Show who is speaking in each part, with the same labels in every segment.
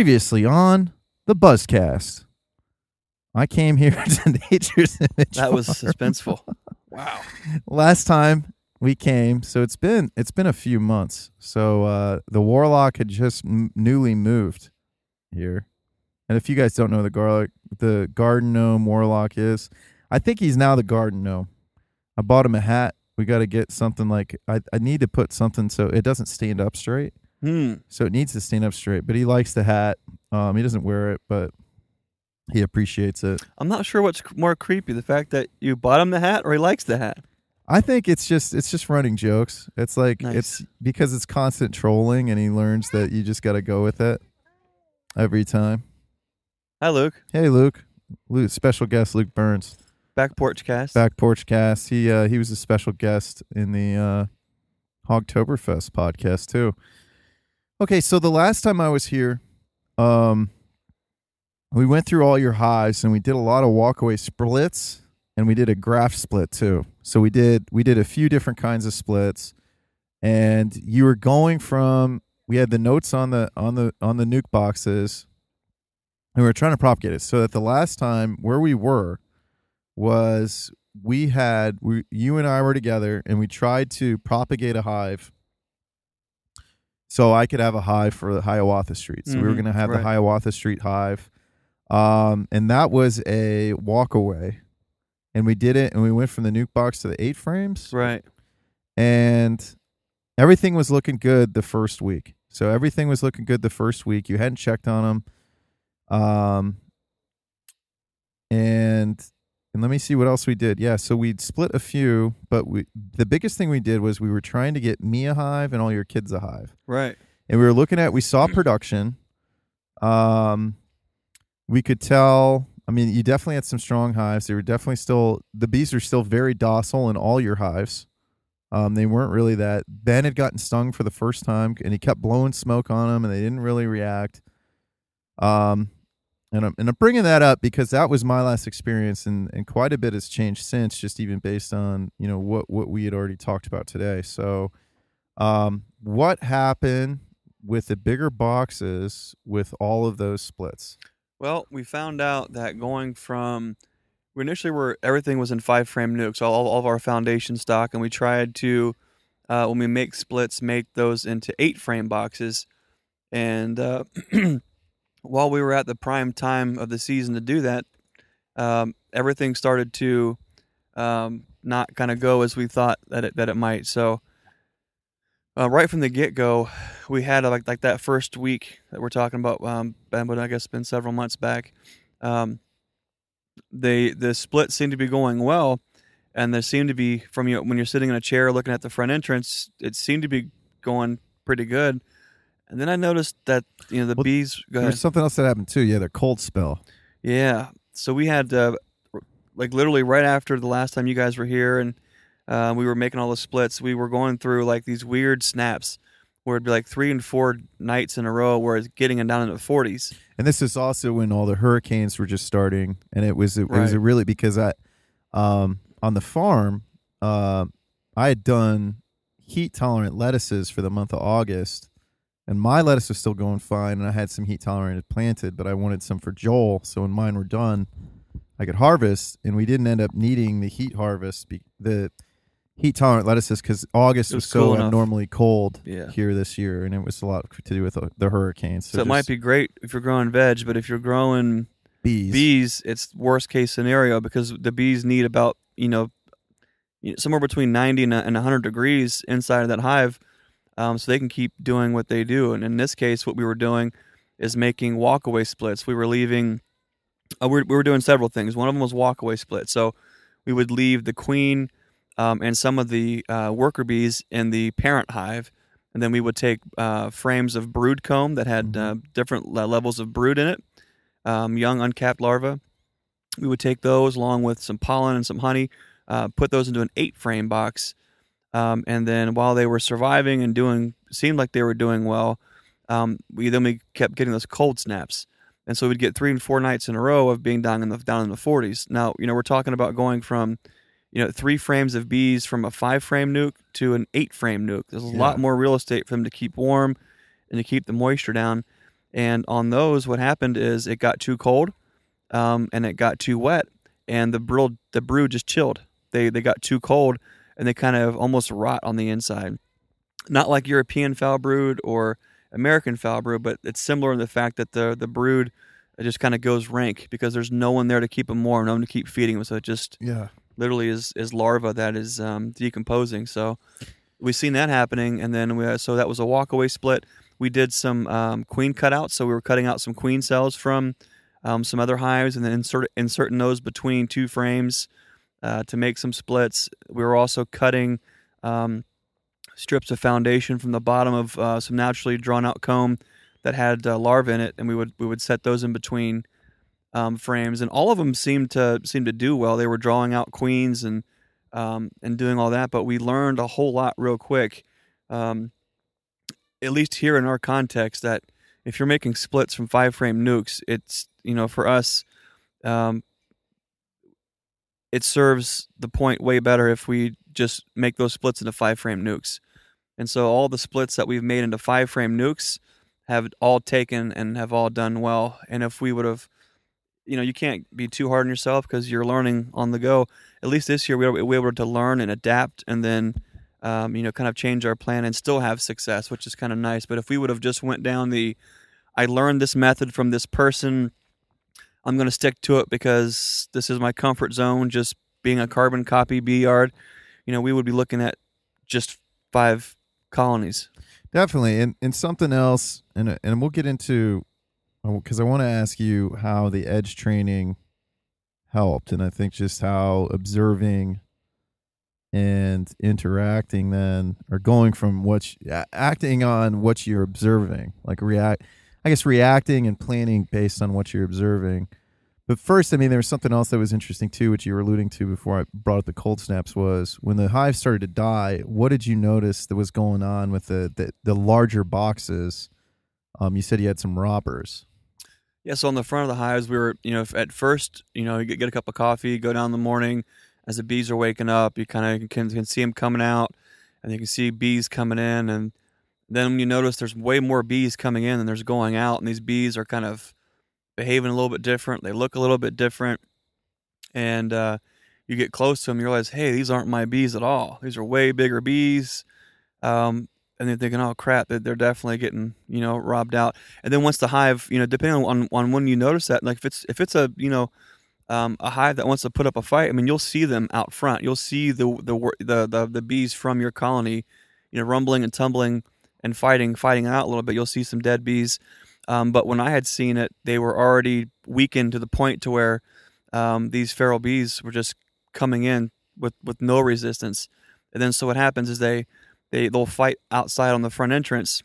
Speaker 1: Previously on the Buzzcast, I came here to Nature's Image.
Speaker 2: That was
Speaker 1: Farm.
Speaker 2: suspenseful. wow.
Speaker 1: last time we came. So it's been it's been a few months. So uh, the warlock had just m- newly moved here, and if you guys don't know the garlic the garden gnome warlock is, I think he's now the garden gnome. I bought him a hat. We got to get something like I I need to put something so it doesn't stand up straight.
Speaker 2: Hmm.
Speaker 1: So it needs to stand up straight. But he likes the hat. Um, he doesn't wear it, but he appreciates it.
Speaker 2: I'm not sure what's more creepy: the fact that you bought him the hat, or he likes the hat.
Speaker 1: I think it's just it's just running jokes. It's like
Speaker 2: Nice.
Speaker 1: it's because it's constant trolling, and he learns that you just got to go with it every time.
Speaker 2: Hi, Luke.
Speaker 1: Hey, Luke, Luke, special guest Luke Burns,
Speaker 2: Back porch cast.
Speaker 1: back porch cast. He uh, he was a special guest in the uh, Hogtoberfest podcast too. Okay, so the last time I was here, um, we went through all your hives and we did a lot of walkaway splits and we did a graft split too. So we did we did a few different kinds of splits, and you were going from we had the notes on the on the on the nuke boxes, and we were trying to propagate it. So that the last time where we were was we had we you and I were together and we tried to propagate a hive. So I could have a hive for the Hiawatha Street. So we were
Speaker 2: Mhm,
Speaker 1: going to have the. Hiawatha Street hive, um, and that was a walkaway. And we did it and we went from the nuke box to the eight frames.
Speaker 2: Right.
Speaker 1: and everything was looking good the first week. So everything was looking good the first week. You hadn't checked on them um and and let me see what else we did. Yeah so we'd split a few but we the biggest thing we did was we were trying to get me a hive and all your kids a hive.
Speaker 2: Right.
Speaker 1: and we were looking at we saw production. Um we could tell i mean you definitely had some strong hives. They were definitely still the bees are still very docile in all your hives. Um they weren't really that ben had gotten stung for the first time and he kept blowing smoke on them and they didn't really react. Um and I'm, and I'm bringing that up because that was my last experience and, and quite a bit has changed since just even based on you know what what we had already talked about today so um, what happened with the bigger boxes with all of those splits?
Speaker 2: Well, we found out that going from we initially were everything was in five frame nukes, all, all of our foundation stock, and we tried to uh, when we make splits, make those into eight frame boxes. And uh, while we were at the prime time of the season to do that, um, everything started to um, not kind of go as we thought that it that it might. So. Uh, right from the get go, we had like like that first week that we're talking about, um, but I guess it's been several months back. Um, they the split seemed to be going well, and there seemed to be from you know, when you're sitting in a chair looking at the front entrance, it seemed to be going pretty good. And then I noticed that you know the
Speaker 1: Well,
Speaker 2: bees. Go.
Speaker 1: There's something else that happened too. Yeah, the cold spell.
Speaker 2: Yeah. So we had uh, like literally right after the last time you guys were here and uh, we were making all the splits, we were going through like these weird snaps where it'd be like three and four nights in a row where it's getting it down into the 40s.
Speaker 1: And this is also when all the hurricanes were just starting, and it was it, was
Speaker 2: Right.
Speaker 1: a really because I, um, on the farm, uh, I had done heat tolerant lettuces for the month of August, and my lettuce was still going fine, and I had some heat tolerant planted, but I wanted some for Joel, so when mine were done, I could harvest, and we didn't end up needing the heat harvest, be, the heat tolerant lettuces because August
Speaker 2: It
Speaker 1: was,
Speaker 2: was
Speaker 1: so
Speaker 2: cool
Speaker 1: abnormally cold
Speaker 2: Yeah.
Speaker 1: here this year, and it was a lot to do with the, the hurricanes.
Speaker 2: So, it might be great if you're growing veg, but if you're growing
Speaker 1: bees.
Speaker 2: bees, it's worst case scenario because the bees need about, you know, somewhere between 90 and, and 100 degrees inside of that hive um, so they can keep doing what they do. And in this case, what we were doing is making walkaway splits. We were leaving, uh, we, were, we were doing several things. One of them was walkaway split. So we would leave the queen um, and some of the uh, worker bees in the parent hive. And then we would take uh, frames of brood comb that had uh, different le- levels of brood in it, um, young uncapped larvae. We would take those along with some pollen and some honey, uh, put those into an eight frame box. Um, and then while they were surviving and doing, seemed like they were doing well, um, we then we kept getting those cold snaps. And so we'd get three and four nights in a row of being down in the down in the 40s. Now, you know, we're talking about going from, you know, three frames of bees from a five frame nuke to an eight frame nuke. There's a lot more real estate for them to keep warm and to keep the moisture down. And on those, what happened is it got too cold, um, and it got too wet, and the brood the brood just chilled. They they got too cold, and they kind of almost rot on the inside. Not like European foul brood or American foul brood, but it's similar in the fact that the the brood just kind of goes rank because there's no one there to keep them warm, no one to keep feeding them. So it just
Speaker 1: Yeah.
Speaker 2: literally is is larva that is um, decomposing. So we've seen that happening, and then we so that was a walkaway split. We did some um, queen cutouts, so we were cutting out some queen cells from um, some other hives, and then insert inserting those between two frames uh, to make some splits. We were also cutting um, strips of foundation from the bottom of uh, some naturally drawn out comb that had uh, larvae in it, and we would we would set those in between um, frames, and all of them seemed to seemed to do well. They were drawing out queens and um, and doing all that, but we learned a whole lot real quick. Um, at least here in our context, that if you're making splits from five frame nukes, it's you know for us, um, it serves the point way better if we just make those splits into five frame nukes. And so all the splits that we've made into five frame nukes have all taken and have all done well. And if we would have, you know, you can't be too hard on yourself because you're learning on the go. At least this year we were, we were able to learn and adapt and then, um, you know, kind of change our plan and still have success, which is kind of nice. But if we would have just went down the, I learned this method from this person, I'm going to stick to it because this is my comfort zone, just being a carbon copy bee yard, you know, we would be looking at just five colonies.
Speaker 1: Definitely, and and something else, and and we'll get into uh, because I want to ask you how the edge training helped, and I think just how observing and interacting then or going from what you, acting on what you're observing, like react, I guess reacting and planning based on what you're observing. But first, I mean, there was something else that was interesting too, which you were alluding to before I brought up the cold snaps. Was when the hive started to die, what did you notice that was going on with the the, the larger boxes? Um, you said you had some robbers.
Speaker 2: Yeah, so on the front of the hives, we were, you know, at first, you know, you get, get a cup of coffee, go down in the morning as the bees are waking up, you kind of can, can see them coming out, and you can see bees coming in, and then you notice there's way more bees coming in than there's going out, and these bees are kind of behaving a little bit different. They look a little bit different, and uh, you get close to them, you realize, hey, these aren't my bees at all. These are way bigger bees. Um, and they're thinking, oh crap, they're, they're definitely getting you know robbed out. And then once the hive, you know, depending on on when you notice that, like if it's if it's a you know um, a hive that wants to put up a fight, I mean, you'll see them out front. You'll see the the the the, the bees from your colony, you know, rumbling and tumbling and fighting, fighting out a little bit. You'll see some dead bees. Um, but when I had seen it, they were already weakened to the point to where um, these feral bees were just coming in with with no resistance. And then so what happens is they they they'll fight outside on the front entrance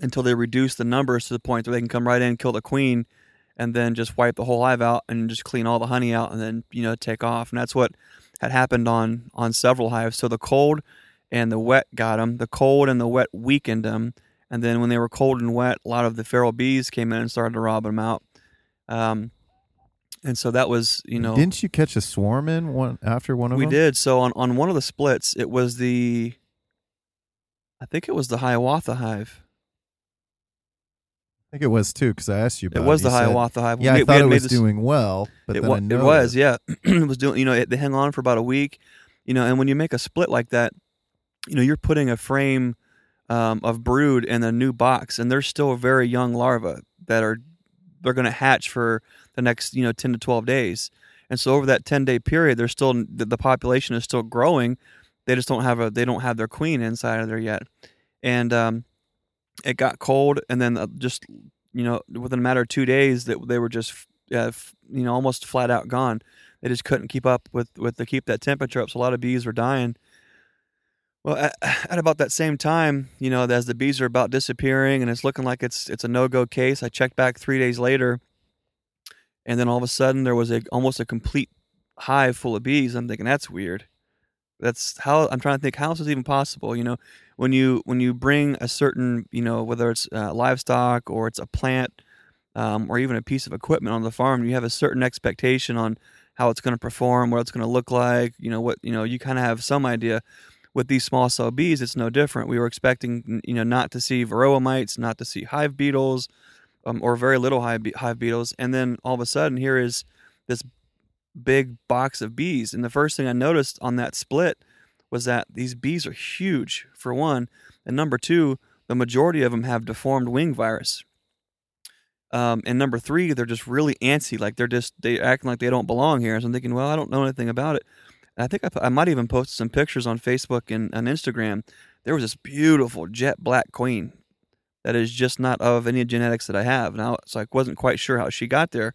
Speaker 2: until they reduce the numbers to the point where they can come right in, kill the queen, and then just wipe the whole hive out and just clean all the honey out and then you know take off. And that's what had happened on on several hives. So the cold and the wet got them. The cold and the wet weakened them. And then when they were cold and wet, a lot of the feral bees came in and started to rob them out. Um, and so that was you know
Speaker 1: Didn't you catch a swarm in one after one of
Speaker 2: we
Speaker 1: them?
Speaker 2: did. So on on one of the splits, it was the, I think it was the Hiawatha hive.
Speaker 1: I think it was too because I asked you. About
Speaker 2: It was
Speaker 1: it.
Speaker 2: the
Speaker 1: You said-
Speaker 2: Hiawatha hive.
Speaker 1: Yeah,
Speaker 2: We-
Speaker 1: I thought it was
Speaker 2: this-
Speaker 1: doing well, but
Speaker 2: it,
Speaker 1: then
Speaker 2: wa- it was, yeah. it was doing. You know, it, they hang on for about a week. You know, and when you make a split like that, you know, you're putting a frame um, of brood in a new box, and they're still very young larvae that are they're going to hatch for the next you know ten to twelve days. And so over that ten day period, they're still the, population is still growing. They just don't have a they don't have their queen inside of there yet. And um, it got cold, and then uh, just you know within a matter of two days that they were just uh, you know almost flat out gone. They just couldn't keep up with with to keep that temperature up. So a lot of bees were dying. Well, at, at about that same time, you know, as the bees are about disappearing and it's looking like it's it's a no go case, I checked back three days later, and then all of a sudden there was a almost a complete hive full of bees. I'm thinking that's weird. That's how I'm trying to think how is this even possible? You know, when you when you bring a certain you know whether it's uh, livestock or it's a plant um, or even a piece of equipment on the farm, you have a certain expectation on how it's going to perform, what it's going to look like. You know what you know you kind of have some idea. With these small cell bees, it's no different. We were expecting, you know, not to see varroa mites, not to see hive beetles, um, or very little hive, be- hive beetles. And then all of a sudden, here is this big box of bees. And the first thing I noticed on that split was that these bees are huge, for one. And number two, the majority of them have deformed wing virus. Um, and number three, they're just really antsy. Like they're just they acting like they don't belong here. So I'm thinking, well, I don't know anything about it. I think I, I might even posted some pictures on Facebook and on Instagram. There was this beautiful jet black queen that is just not of any genetics that I have. Now, so I wasn't quite sure how she got there,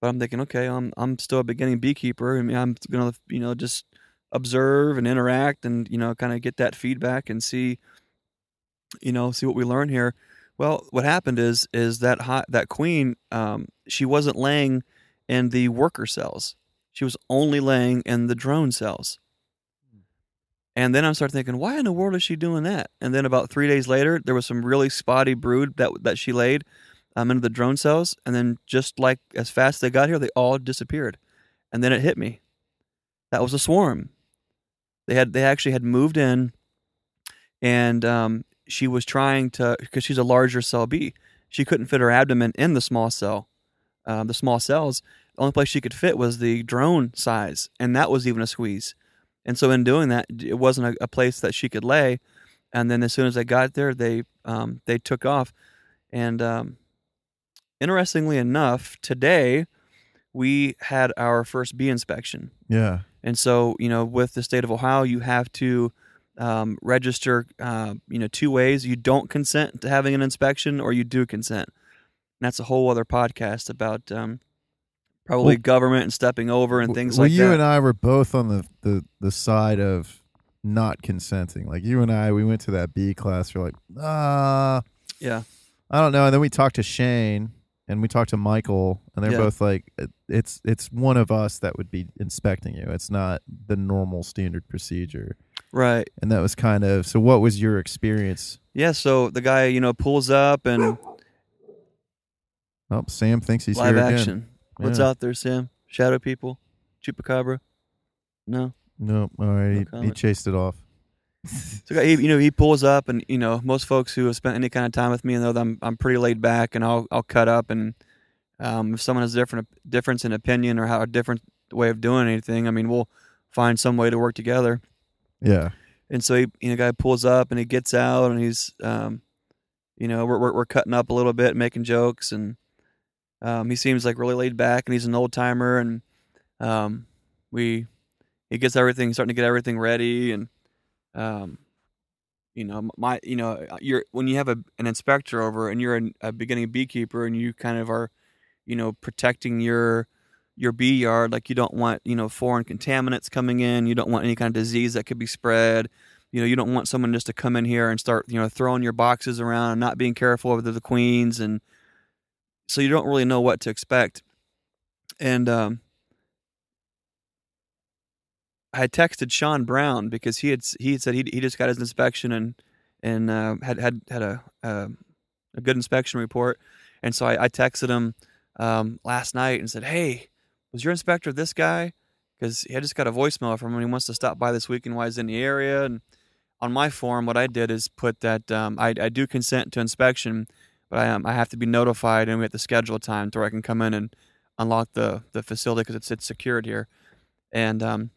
Speaker 2: but I'm thinking, okay, I'm I'm still a beginning beekeeper. I mean, I'm gonna you know just observe and interact and you know kind of get that feedback and see you know see what we learn here well what happened is is that hot, that queen um, she wasn't laying in the worker cells she was only laying in the drone cells. And then i started thinking why in the world is she doing that? And then about three days later there was some really spotty brood that that she laid um, into the drone cells. And then just like as fast as they got here they all disappeared. And then it hit me. That was a swarm. They had they actually had moved in, and um, she was trying to because she's a larger cell bee. She couldn't fit her abdomen in the small cell, um, the small cells. The only place she could fit was the drone size, and that was even a squeeze. And so in doing that, it wasn't a, a place that she could lay. And then as soon as I got there, they um, they took off. And um, interestingly enough, today we had our first bee inspection.
Speaker 1: Yeah.
Speaker 2: And so, you know, with the state of Ohio, you have to um, register, uh, you know, two ways. You don't consent to having an inspection, or you do consent. And that's a whole other podcast about um, probably
Speaker 1: Well-
Speaker 2: government and stepping over and things
Speaker 1: well,
Speaker 2: like
Speaker 1: you
Speaker 2: that.
Speaker 1: You and I were both on the, the the side of not consenting. Like you and I, we went to that B class. We're like, ah,
Speaker 2: yeah,
Speaker 1: I don't know. And then we talked to Shane and we talked to Michael, and they're
Speaker 2: Yeah.
Speaker 1: both like, it's it's one of us that would be inspecting you. It's not the normal standard procedure.
Speaker 2: right.
Speaker 1: And that was kind of so. What was your experience?
Speaker 2: Yeah. So the guy, you know, pulls up and
Speaker 1: Oh, Sam thinks he's
Speaker 2: live
Speaker 1: here again.
Speaker 2: action. What's
Speaker 1: Yeah.
Speaker 2: out there, Sam? Shadow people, chupacabra. No.
Speaker 1: No, all right, he, he
Speaker 2: comment.
Speaker 1: chased it off.
Speaker 2: So he, you know, he pulls up, and you know, most folks who have spent any kind of time with me know that I'm I'm pretty laid back, and I'll I'll cut up, and um, if someone has a different difference in opinion or how a different way of doing anything, I mean, we'll find some way to work together.
Speaker 1: Yeah,
Speaker 2: And so he, you know, guy pulls up and he gets out, and he's, um, you know, we're, we're we're cutting up a little bit, making jokes, and um, he seems like really laid back, and he's an old timer, and um, we he gets everything starting to get everything ready, and um, you know, my you know, you're when you have a an inspector over, and you're a beginning beekeeper, and you kind of are, you know, protecting your your bee yard like you don't want you know foreign contaminants coming in you don't want any kind of disease that could be spread you know you don't want someone just to come in here and start you know throwing your boxes around and not being careful with the queens and so you don't really know what to expect and um I texted Sean Brown because he had he had said he he just got his inspection and and uh, had had had a uh, a good inspection report, and so I, I texted him um, last night and said, "Hey, was your inspector this guy?" Because I just got a voicemail from him. He wants to stop by this weekend while he's in the area. And on my form, what I did is put that um, I, I do consent to inspection, but I um, I have to be notified and we have to schedule a time to where I can come in and unlock the the facility because it's it's secured here. And um,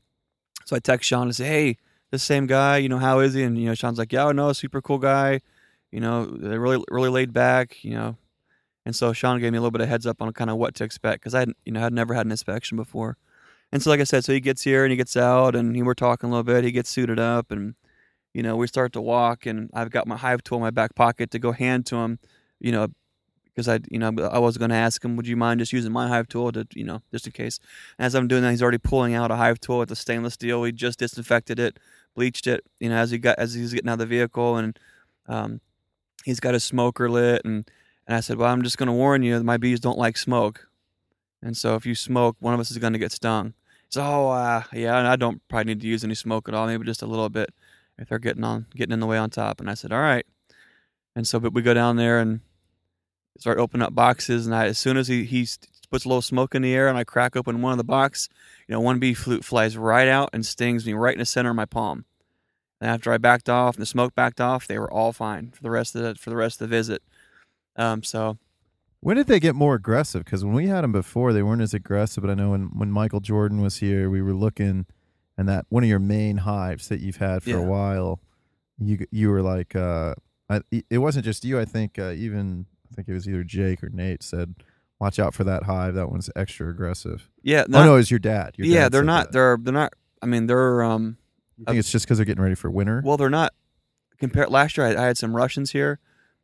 Speaker 2: so I text Sean and say, "Hey, this same guy, you know, how is he?" And you know, Sean's like, "Yeah, know, super cool guy. You know, really really laid back. You know." And so Sean gave me a little bit of heads up on kind of what to expect because I, had, you know, had never had an inspection before. And so, like I said, so he gets here and he gets out, and he, we're talking a little bit. He gets suited up, and you know, we start to walk, and I've got my hive tool in my back pocket to go hand to him, you know, because I, you know, I was going to ask him, would you mind just using my hive tool to, you know, just in case. As I'm doing that, he's already pulling out a hive tool with a stainless steel. We just disinfected it, bleached it, you know, as he got as he's getting out of the vehicle, and um, he's got his smoker lit, and and I said, well, I'm just going to warn you, my bees don't like smoke, and so if you smoke, one of us is going to get stung. So, oh, uh, yeah, I don't probably need to use any smoke at all, maybe just a little bit if they're getting on getting in the way on top. And I said, all right. And so, but we go down there and start opening up boxes. And I, as soon as he he puts a little smoke in the air, and I crack open one of the box, you know, one bee flute flies right out and stings me right in the center of my palm. And after I backed off and the smoke backed off, they were all fine for the rest of the for the rest of the visit. Um, so
Speaker 1: When did they get more aggressive? Because when we had them before, they weren't as aggressive. But I know when when Michael Jordan was here, we were looking, and that one of your main hives that you've had for
Speaker 2: Yeah.
Speaker 1: a while, you you were like, uh, I, it wasn't just you. I think uh, even think it was either Jake or Nate said, "Watch out for that hive. That one's extra aggressive."
Speaker 2: Yeah,
Speaker 1: oh no, it was your dad. Your
Speaker 2: yeah,
Speaker 1: dad
Speaker 2: they're not.
Speaker 1: that.
Speaker 2: They're they're not. I mean, they're um.
Speaker 1: You think it's just because they're getting ready for winter?
Speaker 2: Well, they're not. Compared last year, I, I had some Russians here,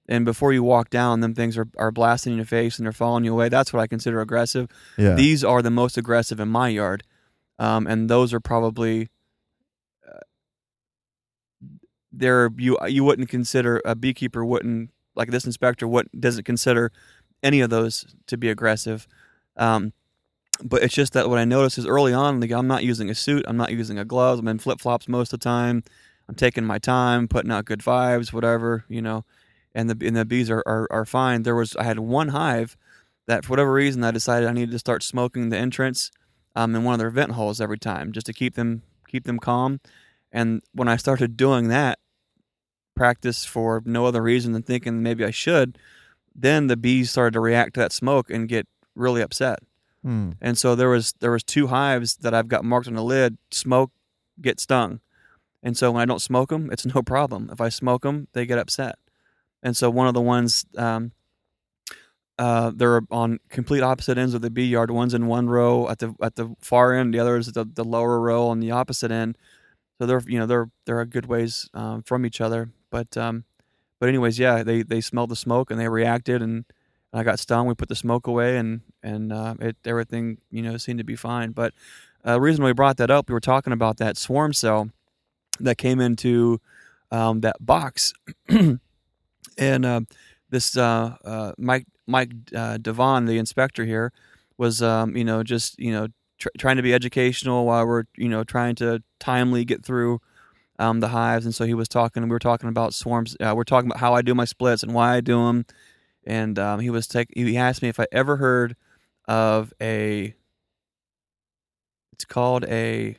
Speaker 2: and before you walk down, them things are are blasting in your face and they're following you away. That's what I consider aggressive.
Speaker 1: yeah.
Speaker 2: These are the most aggressive in my yard, um, and those are probably. Uh, they're you you wouldn't consider a beekeeper wouldn't like this inspector what doesn't consider any of those to be aggressive, um, but it's just that what I noticed is early on like I'm not using a suit, I'm not using a glove, I'm in flip flops most of the time. I'm taking my time, putting out good vibes, whatever you know, and the and the bees are, are are fine. There was I had one hive that for whatever reason I decided I needed to start smoking the entrance um, in one of their vent holes every time just to keep them keep them calm. And when I started doing that practice for no other reason than thinking maybe I should, then the bees started to react to that smoke and get really upset.
Speaker 1: Hmm.
Speaker 2: And so there was there was two hives that I've got marked on the lid. Smoke, get stung. And so when I don't smoke them, it's no problem. If I smoke them, they get upset. And so one of the ones, um, uh, they're on complete opposite ends of the bee yard. One's in one row at the at the far end. The other is at the, the lower row on the opposite end. So they're you know they're they're a good ways um, from each other. But um, but anyways, yeah, they they smelled the smoke and they reacted and I got stung. We put the smoke away and and uh, it everything you know seemed to be fine. But uh, the reason we brought that up, we were talking about that swarm cell that came into um, that box, and uh, this uh, uh, Mike Mike uh, Devon, the inspector here, was um, you know just you know tr- trying to be educational while we're you know trying to timely get through um, the hives, and so he was talking. We were talking about swarms. Uh, we're talking about how I do my splits and why I do them, and um, he was take, he asked me if I ever heard of a. It's called a.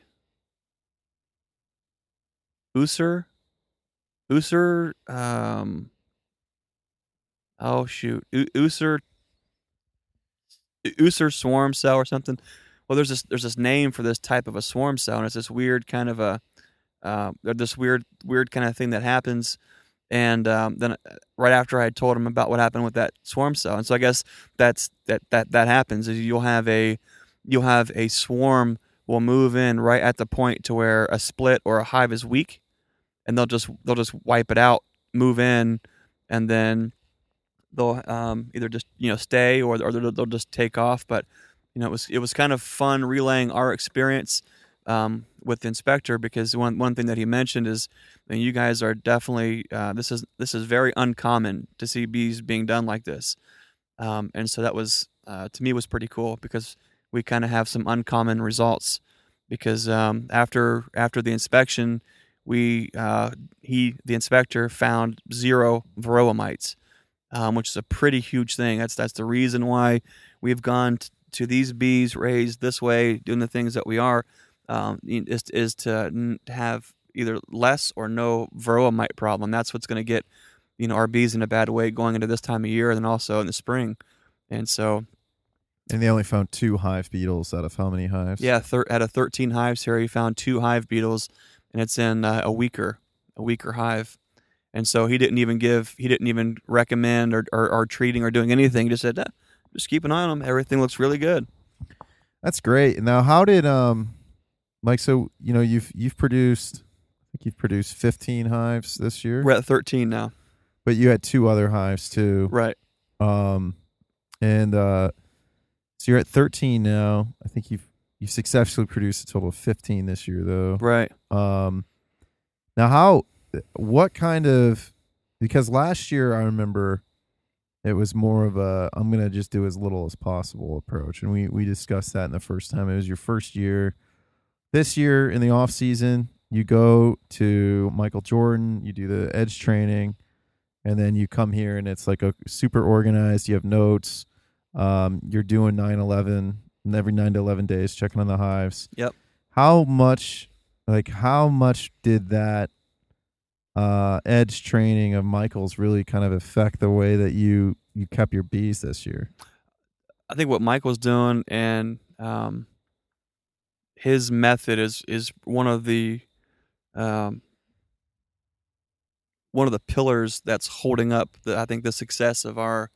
Speaker 2: User, User, um, oh shoot, User, User swarm cell or something. Well, there's this there's this name for this type of a swarm cell, and it's this weird kind of a, uh, this weird weird kind of thing that happens. And um, then uh, right after I told him about what happened with that swarm cell, and so I guess that's that that that happens is you'll have a you'll have a swarm will move in right at the point to where a split or a hive is weak, and they'll just they'll just wipe it out, move in, and then they'll um, either just you know stay or or they'll, they'll just take off. But you know it was it was kind of fun relaying our experience um, with the inspector because one one thing that he mentioned is and you guys are definitely uh, this is this is very uncommon to see bees being done like this, um, and so that was uh, to me was pretty cool because we kind of have some uncommon results because um, after after the inspection we uh, he the inspector found zero varroa mites, um, which is a pretty huge thing. That's that's the reason why we've gone t- to these bees raised this way, doing the things that we are, um, is is to have either less or no varroa mite problem. That's what's going to get you know our bees in a bad way going into this time of year, and then also in the spring. And so
Speaker 1: And they only found two hive beetles out of how many hives?
Speaker 2: Yeah, thir- out of 13 hives here, he found two hive beetles, and it's in uh, a weaker, a weaker hive. And so he didn't even give, he didn't even recommend or, or, or treating or doing anything. He just said, "Eh, just keep an eye on them. Everything looks really good.
Speaker 1: That's great. Now, how did um, Mike? So you know you've you've produced, I think you've produced fifteen hives this year,
Speaker 2: We're at 13 now.
Speaker 1: but you had two other hives too.
Speaker 2: Right.
Speaker 1: Um, and uh, so you're at thirteen now. I think you've you've successfully produced a total of fifteen this year, though.
Speaker 2: Right.
Speaker 1: Um, now how, what kind of, because last year I remember it was more of a I'm gonna just do as little as possible approach, and we we discussed that in the first time. It was your first year. This year in the off season, you go to Michael Jordan, you do the edge training, and then you come here and it's like a super organized. You have notes. Um, you're doing 9/11 and every nine to 11 days, checking on the hives.
Speaker 2: Yep.
Speaker 1: How much, like, how much did that uh, edge training of Michael's really kind of affect the way that you you kept your bees this year?
Speaker 2: I think what Michael's doing and um, his method is is one of the um, one of the pillars that's holding up the I think the success of our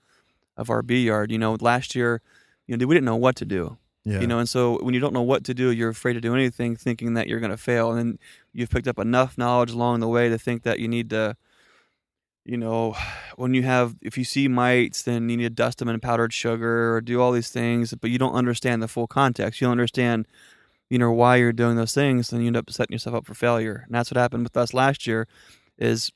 Speaker 2: of our bee yard. You know, last year, you know, we didn't know what to do.
Speaker 1: Yeah.
Speaker 2: You know, and so when you don't know what to do, you're afraid to do anything, thinking that you're going to fail. And then you've picked up enough knowledge along the way to think that you need to, you know, when you have, if you see mites, then you need to dust them in powdered sugar or do all these things, but you don't understand the full context. You don't understand, you know, why you're doing those things, then you end up setting yourself up for failure. And that's what happened with us last year. Is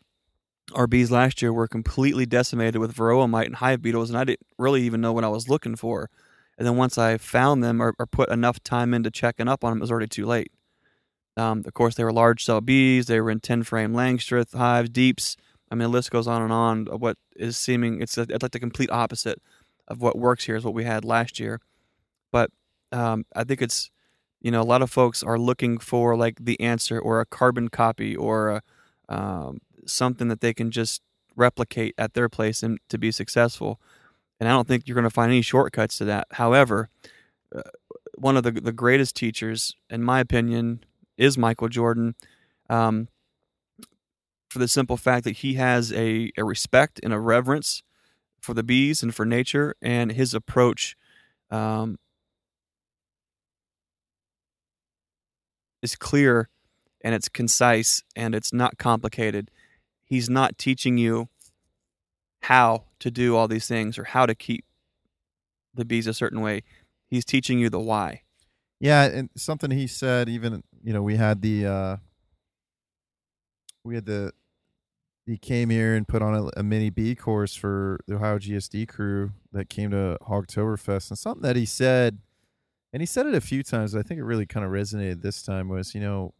Speaker 2: our bees last year were completely decimated with varroa mite and hive beetles, and I didn't really even know what I was looking for. And then once I found them or, or put enough time into checking up on them, it was already too late. Um, of course, they were large cell bees. They were in 10 frame Langstroth hives, deeps. I mean, the list goes on and on of what is seeming, it's, it's like the complete opposite of what works here is what we had last year. But um, I think it's, you know, a lot of folks are looking for like the answer or a carbon copy or a, um, something that they can just replicate at their place and to be successful and I don't think you're going to find any shortcuts to that. However, uh, one of the the greatest teachers, in my opinion, is Michael Jordan, um, for the simple fact that he has a, a respect and a reverence for the bees and for nature, and his approach um, is clear and it's concise and it's not complicated. He's not teaching you how to do all these things or how to keep the bees a certain way. He's teaching you the why.
Speaker 1: Yeah, and something he said, even you know, we had the uh we had the he came here and put on a, a mini bee course for the Ohio GSD crew that came to Hogtoberfest, and something that he said, and he said it a few times. I think it really kind of resonated this time. Was you know,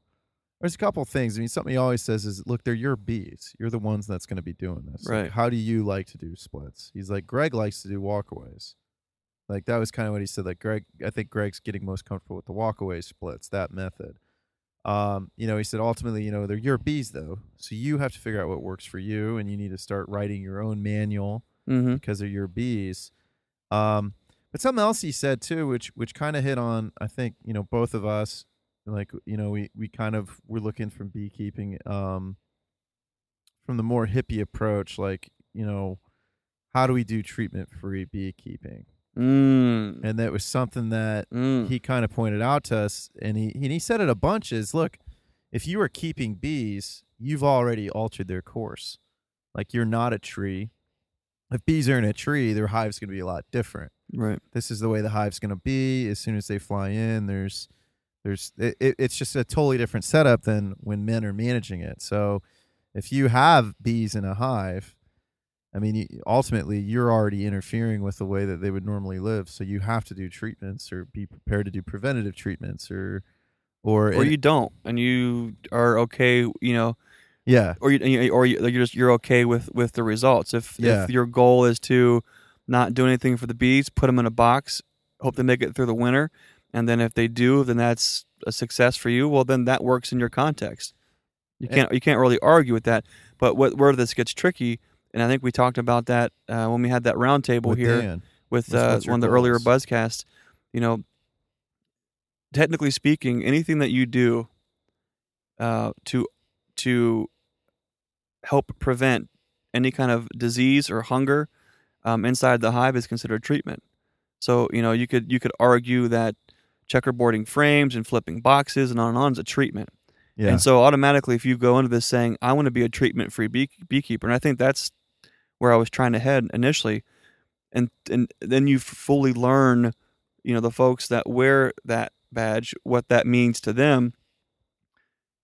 Speaker 1: there's a couple things. I mean, something he always says is, "Look, they're your bees. You're the ones that's going to be doing this.
Speaker 2: Right?
Speaker 1: Like, how do you like to do splits?" He's like, "Greg likes to do walkaways." Like that was kind of what he said. Like Greg, I think Greg's getting most comfortable with the walkaway splits, that method. Um, you know, he said ultimately, you know, they're your bees though, so you have to figure out what works for you, and you need to start writing your own manual
Speaker 2: Mm-hmm.
Speaker 1: because they're your bees. Um, but something else he said too, which which kind of hit on, I think, you know, both of us, like you know, we we kind of we're looking from beekeeping, um, from the more hippie approach, like you know, how do we do treatment free beekeeping?
Speaker 2: Mm.
Speaker 1: And that was something that
Speaker 2: Mm.
Speaker 1: he kind of pointed out to us, and he and he said it a bunch. Is look, if you are keeping bees, you've already altered their course. Like you're not a tree. If bees are in a tree, their hive's going to be a lot different.
Speaker 2: Right.
Speaker 1: This is the way the hive's going to be. As soon as they fly in, there's there's it, it, it's just a totally different setup than when men are managing it. So if you have bees in a hive, I mean, you- ultimately, you're already interfering with the way that they would normally live. So you have to do treatments or be prepared to do preventative treatments or, or,
Speaker 2: Or you don't, and you are okay. You know,
Speaker 1: yeah,
Speaker 2: or you or you, you're just you're okay with with the results. If
Speaker 1: Yeah.
Speaker 2: if your goal is to not do anything for the bees, put them in a box, hope they make it through the winter, and then if they do, then that's a success for you. Well, then that works in your context. You can't you can't really argue with that. But what where this gets tricky, and I think we talked about that uh, when we had that roundtable here
Speaker 1: Dan.
Speaker 2: with uh, one of the earlier buzzcasts. You know, technically speaking, anything that you do uh, to to help prevent any kind of disease or hunger um, inside the hive is considered treatment. So you know you could you could argue that checkerboarding frames and flipping boxes and on and on is a treatment.
Speaker 1: Yeah,
Speaker 2: And so automatically, if you go into this saying, I want to be a treatment free bee- beekeeper, and I think that's where I was trying to head initially, and and then you fully learn, you know, the folks that wear that badge, what that means to them.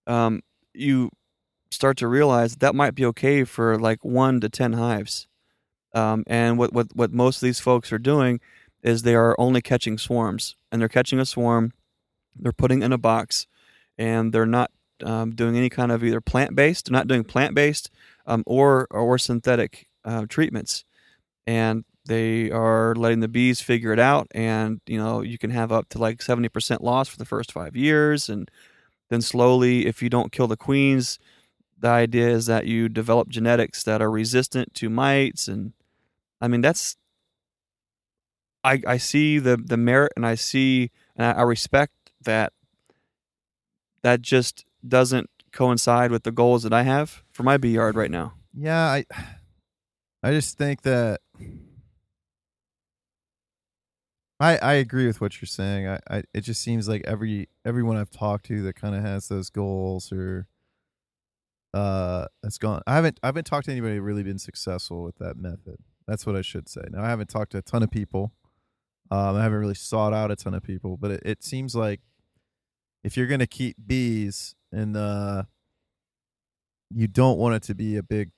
Speaker 2: Um, you start to realize that might be okay for like one to ten hives, um, and what what what most of these folks are doing is they are only catching swarms, and they're catching a swarm, they're putting in a box, and they're not um, doing any kind of either plant based, not doing plant based, um, or or synthetic uh, treatments, and they are letting the bees figure it out. And you know you can have up to like seventy percent loss for the first five years, and then slowly, if you don't kill the queens, the idea is that you develop genetics that are resistant to mites and I mean, that's I I see the the merit and I see and I, I respect that. That just doesn't coincide with the goals that I have for my bee yard right now.
Speaker 1: Yeah, I I just think that I I agree with what you're saying. I, I it just seems like every everyone I've talked to that kind of has those goals or uh that's gone. I haven't I haven't talked to anybody really been successful with that method. That's what I should say. Now I haven't talked to a ton of people. Um, I haven't really sought out a ton of people, but it, it seems like if you're gonna keep bees and uh you don't want it to be a big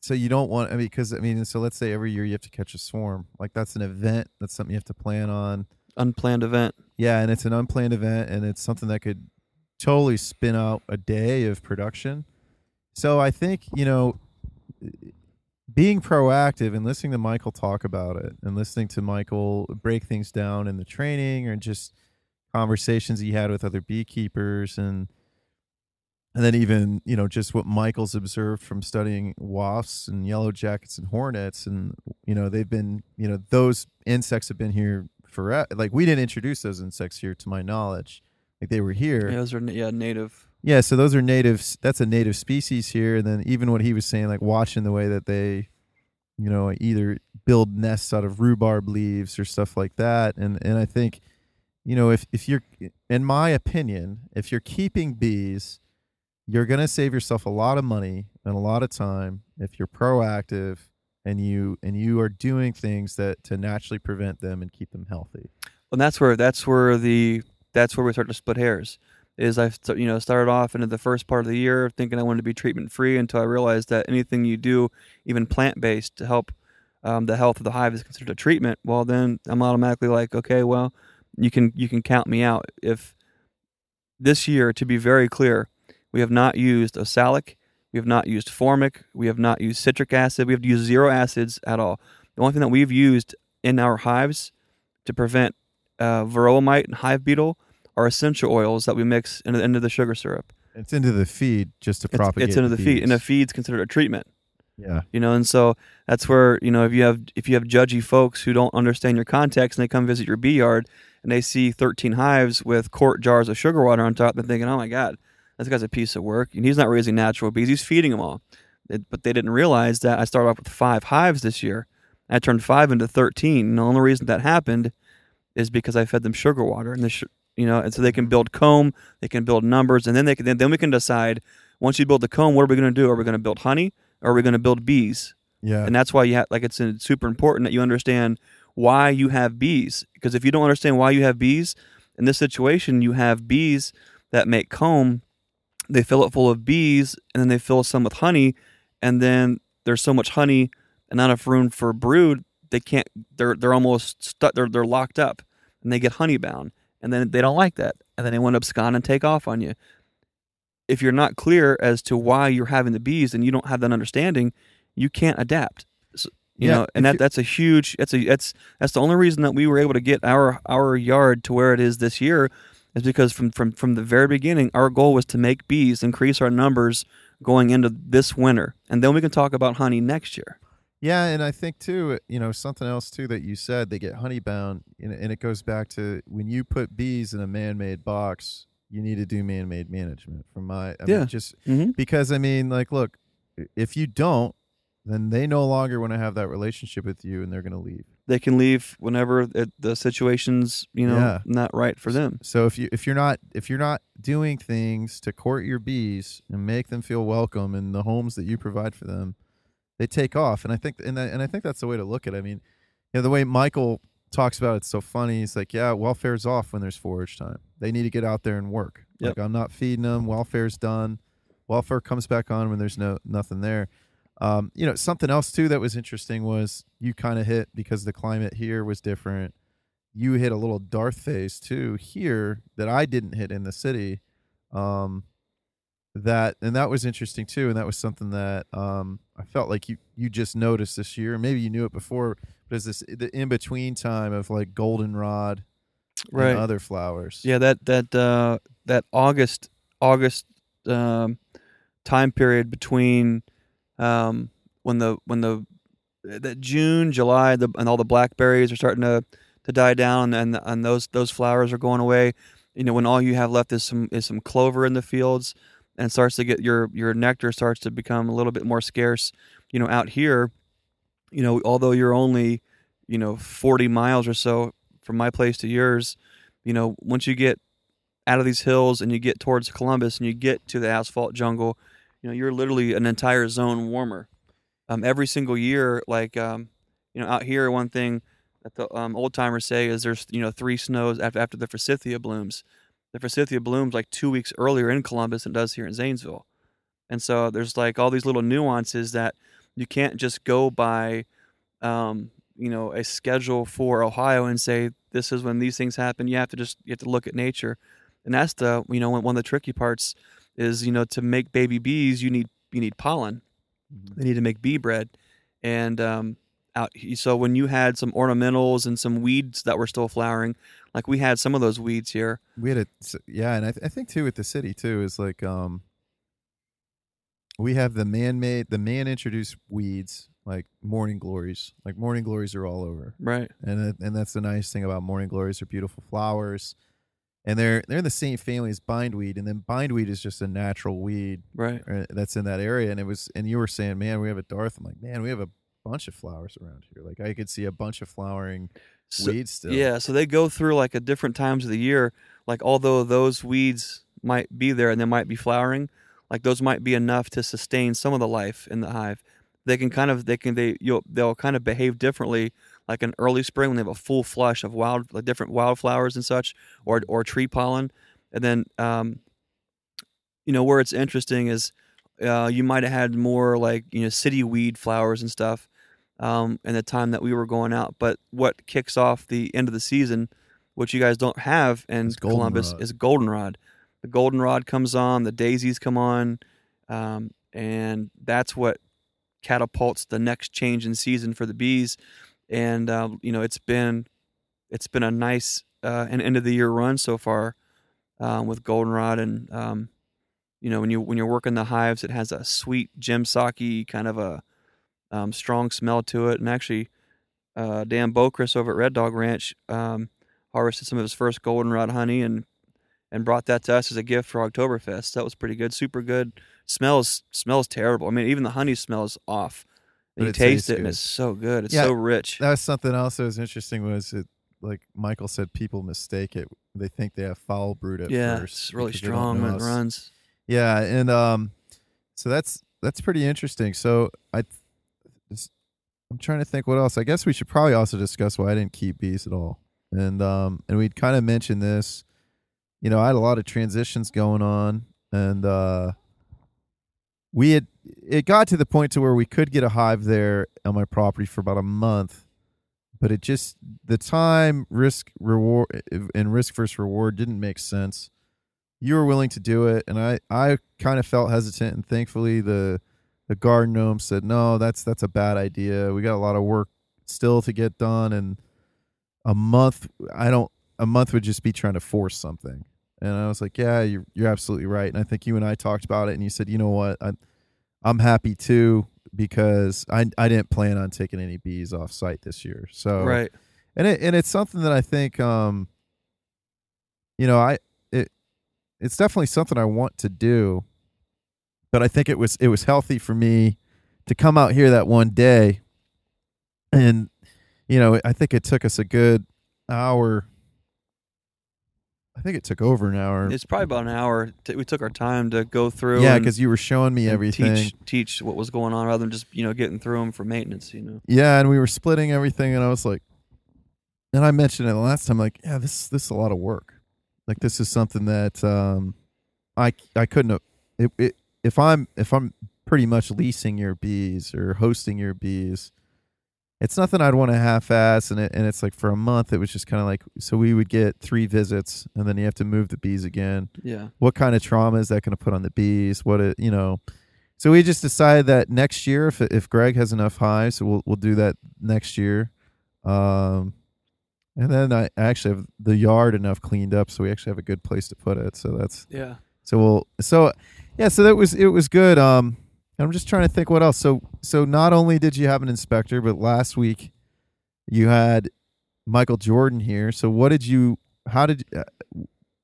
Speaker 1: so you don't want i mean because i mean so let's say every year you have to catch a swarm like that's an event that's something you have to plan on
Speaker 2: Unplanned event.
Speaker 1: yeah and it's an unplanned event and it's something that could totally spin out a day of production so i think you know being proactive and listening to michael talk about it and listening to michael break things down in the training or just conversations he had with other beekeepers and and then even you know just what michael's observed from studying wasps and yellow jackets and hornets and you know they've been you know those insects have been here forever like we didn't introduce those insects here to my knowledge like they were here
Speaker 2: Yeah, those are yeah native.
Speaker 1: Yeah, so those are natives. That's a native species here. And then even what he was saying, like watching the way that they, you know, either build nests out of rhubarb leaves or stuff like that. And and I think, you know, if if you're, in my opinion, if you're keeping bees, you're gonna save yourself a lot of money and a lot of time if you're proactive and you and you are doing things that to naturally prevent them and keep them healthy.
Speaker 2: And that's where that's where the that's where we start to split hairs. Is I you know started off into the first part of the year thinking I wanted to be treatment free until I realized that anything you do, even plant based, to help um, the health of the hive is considered a treatment. Well, then I'm automatically like, okay, well, you can you can count me out. If this year, to be very clear, we have not used oxalic, we have not used formic, we have not used citric acid, we have used zero acids at all. The only thing that we've used in our hives to prevent uh, varroa mite and hive beetle are essential oils that we mix into, into the sugar syrup.
Speaker 1: It's into the feed just to
Speaker 2: It's,
Speaker 1: propagate.
Speaker 2: it's into the feed, and a
Speaker 1: bees.
Speaker 2: feed's considered a treatment.
Speaker 1: yeah.
Speaker 2: You know, and so that's where you know if you have if you have judgy folks who don't understand your context and they come visit your bee yard and they see 13 hives with quart jars of sugar water on top, they're thinking, "Oh my God, this guy's a piece of work." And he's not raising natural bees; he's feeding them all. It, but they didn't realize that I started off with five hives this year. I turned five into 13. And the only reason that happened is because I fed them sugar water, and the sh- you know, and so they can build comb, they can build numbers, and then they can then, then we can decide once you build the comb, what are we going to do? Are we going to build honey? Or are we going to build bees?
Speaker 1: Yeah.
Speaker 2: and that's why you have like it's super important that you understand why you have bees because if you don't understand why you have bees in this situation you have bees that make comb they fill it full of bees and then they fill some with honey and then there's so much honey and not enough room for brood they can't they're they're almost stuck they're, they're locked up and they get honey bound and then they don't like that and then they want to abscond and take off on you. If you're not clear as to why you're having the bees and you don't have that understanding you can't adapt. So, you
Speaker 1: Yeah,
Speaker 2: know and that that's a huge that's a that's that's the only reason that we were able to get our our yard to where it is this year is because from from from the very beginning our goal was to make bees increase our numbers going into this winter. And then we can talk about honey next year
Speaker 1: Yeah, and I think too, you know, something else too that you said, they get honey bound, and, and it goes back to when you put bees in a man-made box, you need to do man-made management. From my, I
Speaker 2: Yeah.
Speaker 1: mean, just
Speaker 2: mm-hmm.
Speaker 1: because I mean, like, look, if you don't, then they no longer want to have that relationship with you, and they're going to leave.
Speaker 2: they can leave whenever the situation's you know
Speaker 1: Yeah.
Speaker 2: not right for them
Speaker 1: So if you if you're not if you're not doing things to court your bees and make them feel welcome in the homes that you provide for them, they take off. And I think and I, and I think that's the way to look at it. I mean, you know, the way Michael talks about it's so funny. He's like, yeah, welfare's off when there's forage time. They need to get out there and work.
Speaker 2: Yep.
Speaker 1: Like I'm not feeding them. Welfare's done. Welfare comes back on when there's no nothing there. Um, you know, something else too that was interesting was you kind of hit because the climate here was different. You hit a little dearth phase too here that I didn't hit in the city. Um, that and that was interesting too, and that was something that um, I felt like you you just noticed this year. Maybe you knew it before, but it's this the in between time of like goldenrod
Speaker 2: right
Speaker 1: and other flowers.
Speaker 2: Yeah, that that uh, that August August um, time period between um, when the when the that June, July, the, and all the blackberries are starting to to die down, and and those those flowers are going away. You know, when all you have left is some is some clover in the fields, and starts to get your your nectar starts to become a little bit more scarce. You know, out here, you know, although you're only you know 40 miles or so from my place to yours, you know, once you get out of these hills and you get towards Columbus and you get to the asphalt jungle, you know, you're literally an entire zone warmer. Um, every single year, like um, you know, out here, one thing that the um, old timers say is there's you know three snows after after the forsythia blooms. The forsythia blooms like two weeks earlier in Columbus than it does here in Zanesville, and so there's like all these little nuances that you can't just go by, um, you know, a schedule for Ohio and say this is when these things happen. You have to just you have to look at nature, and that's the you know one of the tricky parts is you know to make baby bees you need you need pollen.
Speaker 1: Mm-hmm.
Speaker 2: They need to make bee bread, and um, out so when you had some ornamentals and some weeds that were still flowering, like we had some of those weeds here.
Speaker 1: We had a yeah, and I, th- I think too with the city too is like um we have the man-made the man introduced weeds like morning glories like morning glories are all over
Speaker 2: Right.
Speaker 1: and and that's the nice thing about morning glories they're beautiful flowers and they're they're in the same family as bindweed and then bindweed is just a natural weed
Speaker 2: Right.
Speaker 1: uh, that's in that area and it was and you were saying man we have a dearth i'm like man we have a bunch of flowers around here like i could see a bunch of flowering
Speaker 2: So,
Speaker 1: weeds still
Speaker 2: yeah, so they go through like at different times of the year. Like although those weeds might be there and they might be flowering, like those might be enough to sustain some of the life in the hive. They can kind of they can they you'll they'll kind of behave differently. Like in early spring when they have a full flush of wild like different wildflowers and such, or or tree pollen, and then um, you know where it's interesting is uh, you might have had more like you know city weed flowers and stuff um, in the time that we were going out. But what kicks off the end of the season, which you guys don't have in Columbus,
Speaker 1: goldenrod.
Speaker 2: is goldenrod. The goldenrod comes on, the daisies come on, um, and that's what catapults the next change in season for the bees. And um, you know, it's been it's been a nice uh, an end of the year run so far um, with goldenrod and um, you know when you when you're working the hives, it has a sweet gem sake kind of a um, strong smell to it. And actually, uh, Dan Bocris over at Red Dog Ranch um, harvested some of his first goldenrod honey and and brought that to us as a gift for Oktoberfest. That was pretty good, super good. Smells smells terrible. I mean, even the honey smells off. And you
Speaker 1: it
Speaker 2: taste it, and
Speaker 1: good.
Speaker 2: it's so good. It's
Speaker 1: Yeah,
Speaker 2: so rich.
Speaker 1: that was something else that was interesting was it like michael said people mistake it they think they have foul brood at
Speaker 2: yeah,
Speaker 1: first
Speaker 2: it's really
Speaker 1: because they don't
Speaker 2: strong when it runs.
Speaker 1: yeah and um so that's that's pretty interesting so i i'm trying to think what else. I guess we should probably also discuss why i didn't keep bees at all. And um and we'd kind of mentioned this. You know i had a lot of transitions going on and uh we had it got to the point to where we could get a hive there on my property for about a month but it just the time risk reward and risk versus reward didn't make sense. You were willing to do it and i i kind of felt hesitant and thankfully the the garden gnome said no that's that's a bad idea. We got a lot of work still to get done and a month i don't a month would just be trying to force something. And i was like yeah you're, you're absolutely right. And i think you and i talked about it and you said you know what? I'm i'm happy too because I, I didn't plan on taking any bees off site this year. So
Speaker 2: Right.
Speaker 1: and it and it's something that I think um you know I it it's definitely something I want to do but I think it was it was healthy for me to come out here that one day and you know I think it took us a good hour I think it took over an hour
Speaker 2: It's probably about an hour. We took our time to go through.
Speaker 1: yeah cuz you were showing me everything
Speaker 2: Teach teach what was going on rather than just you know getting through them for maintenance. You know.
Speaker 1: Yeah, and we were splitting everything, and I was like, and I mentioned it the last time, like, yeah, this this is a lot of work. Like, this is something that um, I I couldn't have. It, it, if I'm if I'm pretty much leasing your bees or hosting your bees, it's nothing I'd want to half-ass. And it and it's like for a month, it was just kind of like so we would get three visits, and then you have to move the bees again
Speaker 2: Yeah.
Speaker 1: what kind of trauma is that going to put on the bees what it you know so we just decided that next year if if greg has enough hives we'll we'll do that next year um and then i actually have the yard enough cleaned up so we actually have a good place to put it so that's
Speaker 2: Yeah.
Speaker 1: So we'll so yeah so that was it was good um I'm just trying to think what else. So so not only did you have an inspector, but last week you had Michael Jordan here. So what did you? How did? Uh,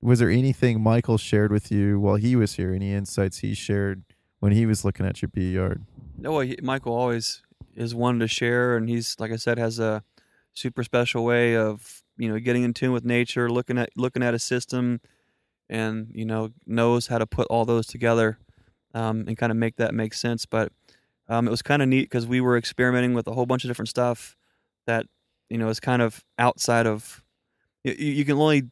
Speaker 1: was there anything Michael shared with you while he was here? Any insights he shared when he was looking at your bee yard?
Speaker 2: No, he, Michael always is one to share, and he's like I said has a super special way of you know getting in tune with nature, looking at looking at a system, and you know knows how to put all those together um, and kind of make that make sense. But um, it was kind of neat because we were experimenting with a whole bunch of different stuff that you know is kind of outside of you, you can only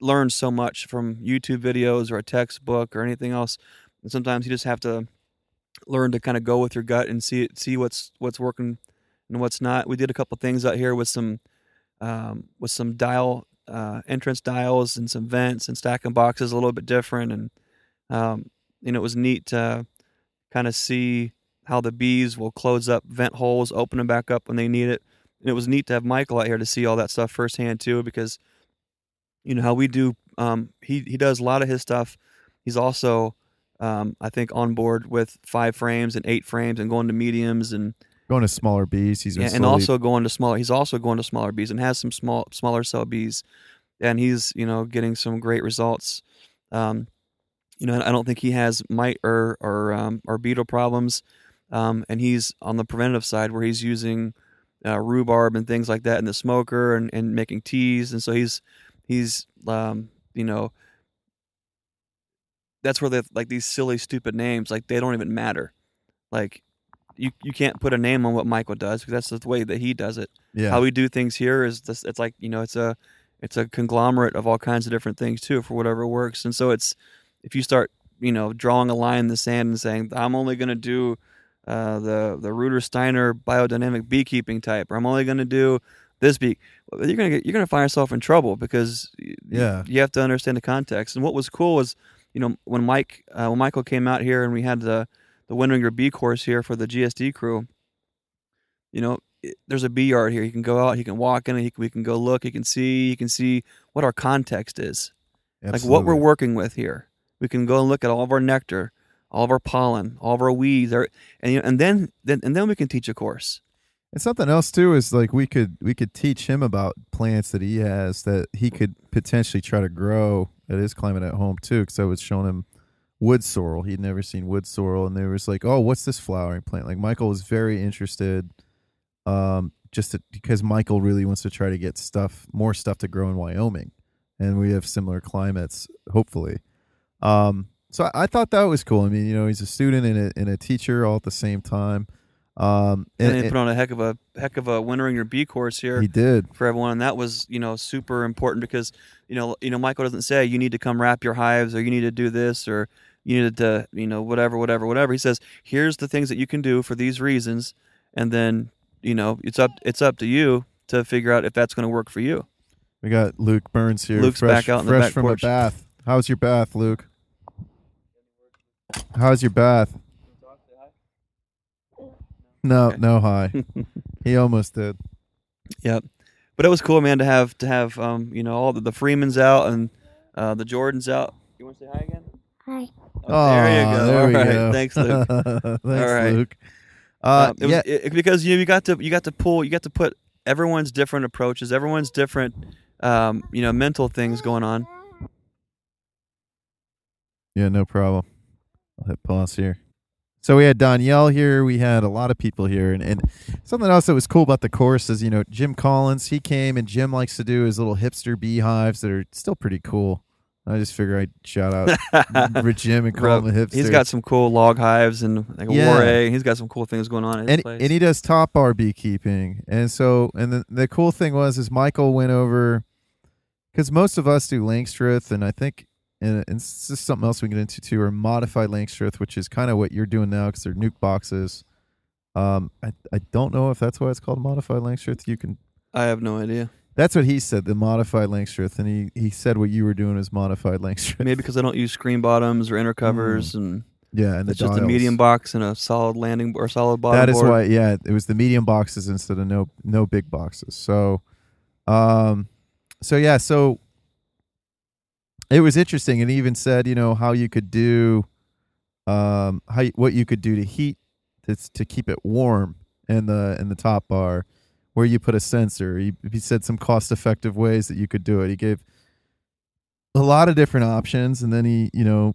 Speaker 2: learn so much from YouTube videos or a textbook or anything else. And sometimes you just have to learn to kind of go with your gut and see see what's what's working and what's not. We did a couple things out here with some um, with some dial uh, entrance dials and some vents and stacking boxes a little bit different and um, you know it was neat to kind of see how the bees will close up vent holes, open them back up when they need it. And it was neat to have Michael out here to see all that stuff firsthand too, because you know how we do. Um, he he does a lot of his stuff. He's also um, I think on board with five frames and eight frames and going to mediums and
Speaker 1: Going to smaller bees. He's
Speaker 2: yeah, and
Speaker 1: slowly-
Speaker 2: also going to smaller. He's also going to smaller bees and has some small smaller cell bees, and he's you know getting some great results. Um, you know, I don't think he has mite or or um, or beetle problems, um, and he's on the preventative side where he's using uh, rhubarb and things like that in the smoker and, and making teas, and so he's he's um, you know that's where they like these silly stupid names like they don't even matter, like you you can't put a name on what Michael does because that's the way that he does it
Speaker 1: yeah.
Speaker 2: how we do things here is this it's like you know it's a it's a conglomerate of all kinds of different things too for whatever works and so it's if you start you know drawing a line in the sand and saying i'm only going to do uh, the the Rudolf Steiner biodynamic beekeeping type or i'm only going to do this bee you're going to get you're going to find yourself in trouble because
Speaker 1: Yeah.
Speaker 2: you have to understand the context and what was cool was you know when mike uh, when michael came out here and we had the the wintering your bee course here for the gsd crew you know there's a bee yard here. He can go out, he can walk in, it, he can, we can go look, he can see, he can see what our context is, like what we're working with here. We can go and look at all of our nectar, all of our pollen, all of our weeds, our, and you know, and then, then and then we can teach a course.
Speaker 1: And something else too is like we could we could teach him about plants that he has that he could potentially try to grow at his climate at home too. Because I was showing him wood sorrel. He'd never seen wood sorrel, and they was like, "Oh, what's this flowering plant?" Like Michael was very interested, um, just to, because Michael really wants to try to get stuff more stuff to grow in Wyoming, and we have similar climates, hopefully. Um, so I, I thought that was cool. I mean, you know, he's a student and a, and a teacher all at the same time. Um,
Speaker 2: And,
Speaker 1: and,
Speaker 2: they put on a heck of a heck of a wintering your bee course here.
Speaker 1: he did.
Speaker 2: for everyone, and that was you know super important because you know you know Michael doesn't say you need to come wrap your hives or you need to do this or you needed to you know whatever whatever whatever. He says here's the things that you can do for these reasons, and then you know it's up it's up to you to figure out if that's going to work for you.
Speaker 1: We got Luke Burns here.
Speaker 2: Luke's
Speaker 1: fresh,
Speaker 2: back out in the
Speaker 1: fresh
Speaker 2: back
Speaker 1: from
Speaker 2: porch.
Speaker 1: a bath. How's your bath, Luke? How's your bath? No,
Speaker 2: Okay.
Speaker 1: no hi. he almost did.
Speaker 2: Yep. But it was cool, man, to have to have um you know all the, the Freemans out and uh, the Jordans out. You want to say hi again?
Speaker 3: Hi.
Speaker 2: Oh, there you go.
Speaker 1: There
Speaker 2: All
Speaker 1: we
Speaker 2: right.
Speaker 1: go.
Speaker 2: Thanks, Luke.
Speaker 1: Thanks,
Speaker 2: right.
Speaker 1: Luke. Uh,
Speaker 2: Um, it was,
Speaker 1: yeah,
Speaker 2: it- because you know, you got to you got to pull you got to put everyone's different approaches, everyone's different um, you know mental things going on.
Speaker 1: yeah, no problem. I'll hit pause here. So we had Danielle here. We had a lot of people here, and, and something else that was cool about the course is you know Jim Collins. He came and Jim likes to do his little hipster beehives that are still pretty cool. I just figure I'd shout out Rich Jim and call
Speaker 2: Bro,
Speaker 1: him a hipster.
Speaker 2: He's got some cool log hives and like a
Speaker 1: Yeah.
Speaker 2: War He's got some cool things going on at his
Speaker 1: and,
Speaker 2: place.
Speaker 1: and he does top bar beekeeping and so and the, the cool thing was is michael went over because most of us do langstroth and i think and, and this is something else we can get into too or modified langstroth which is kind of what you're doing now because they're nuc boxes um I, I don't know if that's why it's called modified langstroth you can
Speaker 2: I have no idea.
Speaker 1: That's what he said the modified langstroth and he he said what you were doing was modified langstroth
Speaker 2: Maybe because I don't use screen bottoms or inner covers and
Speaker 1: yeah and
Speaker 2: it's just a medium box and a solid landing or solid bottom.
Speaker 1: that is
Speaker 2: board.
Speaker 1: why yeah it was the medium boxes instead of no no big boxes. So um so yeah so it was interesting. And he even said you know how you could do um how what you could do to heat to to keep it warm in the in the top bar, where you put a sensor. He, he said some cost effective ways that you could do it. He gave a lot of different options, and then he you know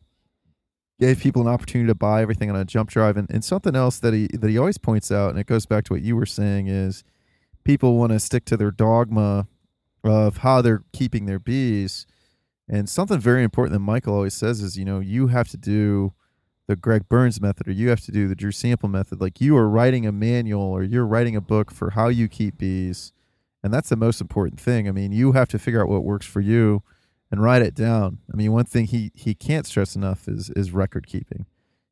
Speaker 1: gave people an opportunity to buy everything on a jump drive. And, and something else that he that he always points out, and it goes back to what you were saying, is people want to stick to their dogma of how they're keeping their bees. And something very important that Michael always says is, you know, you have to do the Greg Burns method or you have to do the Drew Sample method. Like you are writing a manual or you're writing a book for how you keep bees. And that's the most important thing. I mean, you have to figure out what works for you and write it down. I mean, one thing he he can't stress enough is is record keeping.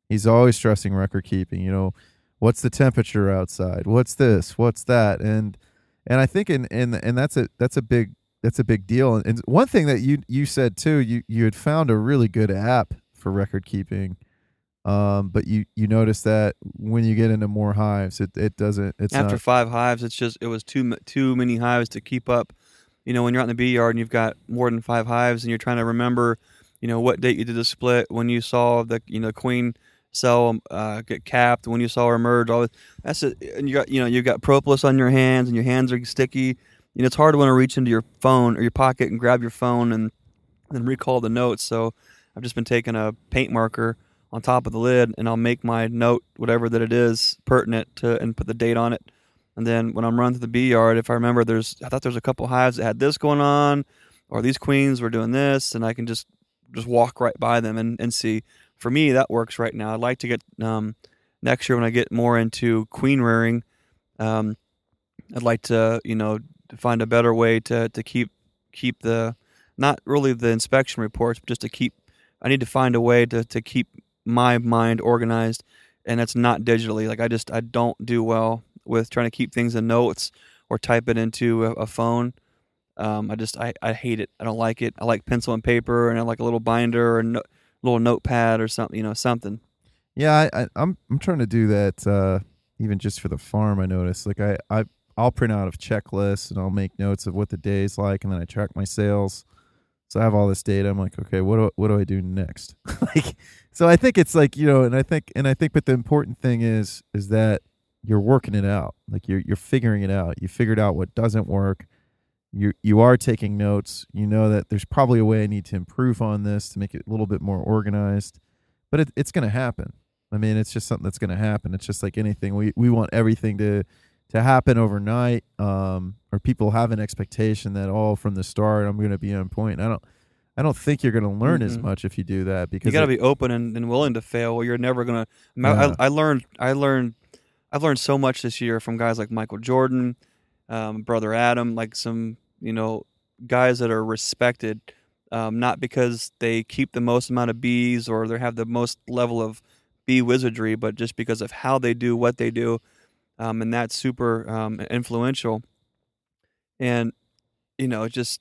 Speaker 1: He's always stressing record keeping. You know, what's the temperature outside? What's this? What's that? And and I think in and and that's a that's a big that's a big deal. And one thing that you you said too, you you had found a really good app for record keeping. Um, but you you notice that when you get into more hives, it, it doesn't. It's
Speaker 2: after
Speaker 1: not,
Speaker 2: five hives. It's just it was too too many hives to keep up you know, when you're out in the bee yard and you've got more than five hives and you're trying to remember, you know, what date you did the split, when you saw the, you know, queen cell uh, get capped, when you saw her emerge, all this, that's it. And you got, you know, you've got propolis on your hands and your hands are sticky. You know, it's hard to want to reach into your phone or your pocket and grab your phone and then recall the notes. So I've just been taking a paint marker on top of the lid and I'll make my note, whatever that it is, pertinent to, and put the date on it and then when I'm running through the bee yard, if I remember, there's I thought there's a couple hives that had this going on, or these queens were doing this, and I can just just walk right by them and, and see. For me, that works right now. I'd like to get um, next year when I get more into queen rearing. Um, I'd like to you know find a better way to to keep keep the not really the inspection reports, but just to keep. I need to find a way to to keep my mind organized, and it's not digitally. Like I just I don't do well with trying to keep things in notes or type it into a, a phone. Um, I just I, I hate it. I don't like it. I like pencil and paper, and I like a little binder or no, little notepad or something. You know, something.
Speaker 1: Yeah, I, I, I'm, I'm trying to do that. Uh, even just for the farm, I notice. Like I I I'll print out a checklist and I'll make notes of what the day's like, and then I track my sales. So I have all this data. I'm like, okay, what do what do I do next? like, so I think it's like you know, and I think and I think, but the important thing is is that you're working it out. Like you're you're figuring it out. You figured out what doesn't work. You you are taking notes. You know that there's probably a way I need to improve on this to make it a little bit more organized. But it, it's going to happen. I mean, it's just something that's going to happen. It's just like anything. We we want everything to to happen overnight, um, or people have an expectation that oh, from the start I'm going to be on point. I don't. I don't think you're going to learn mm-hmm. as much if you do that because
Speaker 2: you got to be open and, and, willing to fail. Or you're never going to. Yeah. I, I learned. I learned I've learned so much this year from guys like Michael Jordan, um, brother Adam, like some you know guys that are respected, um, not because they keep the most amount of bees or they have the most level of bee wizardry, but just because of how they do what they do, um, and that's super um, influential. And you know, just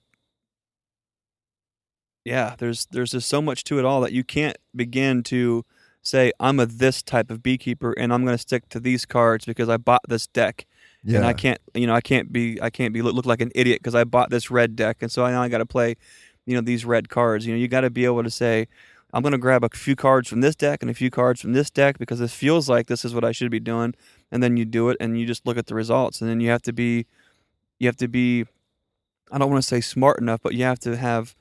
Speaker 2: yeah, there's there's just so much to it all that you can't begin to say I'm a this type of beekeeper and I'm going to stick to these cards because I bought this deck. Yeah. And I can't, you know, I can't be, I can't be look, look like an idiot because I bought this red deck, and so now I got to play, you know, these red cards. You know, you got to be able to say, I'm going to grab a few cards from this deck and a few cards from this deck because it feels like this is what I should be doing, and then you do it, and you just look at the results, and then you have to be, you have to be, I don't want to say smart enough, but you have to have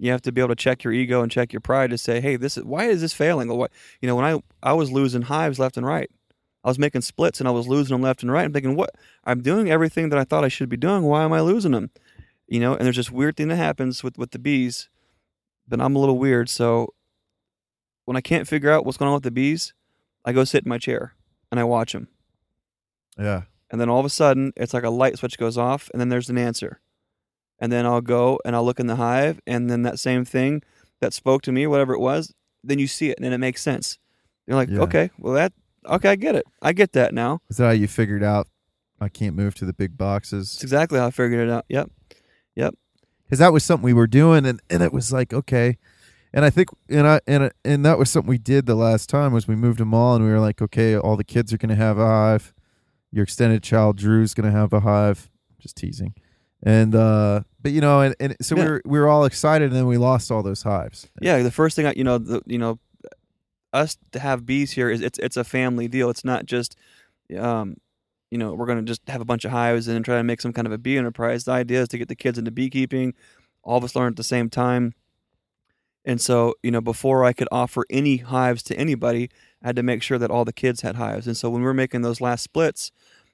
Speaker 2: you have to be able to check your ego and check your pride to say, hey, this is why is this failing? What you know, when I I was losing hives left and right, I was making splits and I was losing them left and right. I'm thinking, what? I'm doing everything that I thought I should be doing. Why am I losing them? You know, and there's this weird thing that happens with with the bees, but I'm a little weird. So when I can't figure out what's going on with the bees, I go sit in my chair and I watch them.
Speaker 1: Yeah.
Speaker 2: And then all of a sudden, it's like a light switch goes off, and then there's an answer and then I'll go and I'll look in the hive, and then that same thing that spoke to me, whatever it was, then you see it, and then it makes sense. You're like, yeah. okay, well that, okay, I get it, I get that now.
Speaker 1: Is that how you figured out? I can't move to the big boxes.
Speaker 2: That's exactly how I figured it out. Yep, yep.
Speaker 1: Because that was something we were doing, and and it was like okay. And I think, and I and and that was something we did the last time was we moved them all, and we were like, okay, all the kids are going to have a hive. Your extended child Drew's going to have a hive. Just teasing and uh but you know and, and so yeah. we were we were all excited and then we lost all those hives
Speaker 2: yeah the first thing i you know the you know us to have bees here is it's it's a family deal. It's not just um you know, we're going to just have a bunch of hives and try to make some kind of a bee enterprise. The idea is to get the kids into beekeeping, all of us learn at the same time. And so, you know, before I could offer any hives to anybody, I had to make sure that all the kids had hives. And so when we were making those last splits,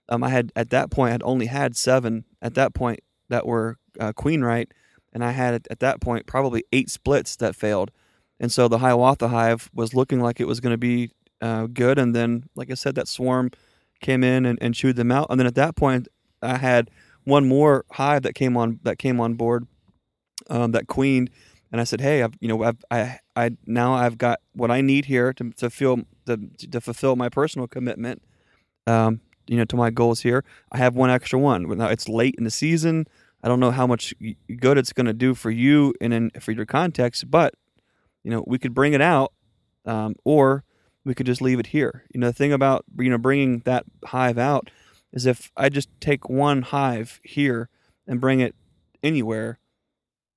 Speaker 2: um, I had at that point I had only had seven at that point that were uh, queen right, and I had at that point probably eight splits that failed. And so the Hiawatha hive was looking like it was going to be uh, good, and then, like I said, that swarm came in and, and chewed them out. And then at that point, I had one more hive that came on that came on board um, that queened, and I said, "Hey, I've, you know, I've, I, I now I've got what I need here to to feel to, to fulfill my personal commitment, um, you know, to my goals here. I have one extra one. Now it's late in the season. I don't know how much good it's going to do for you and in, for your context, but you know, we could bring it out, um, or we could just leave it here. You know, the thing about you know bringing that hive out is if I just take one hive here and bring it anywhere,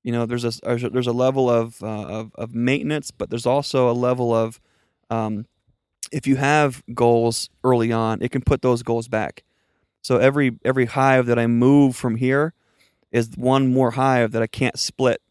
Speaker 2: you know, there's a there's a level of uh, of, of maintenance, but there's also a level of um, if you have goals early on, it can put those goals back. So every every hive that I move from here is one more hive that I can't split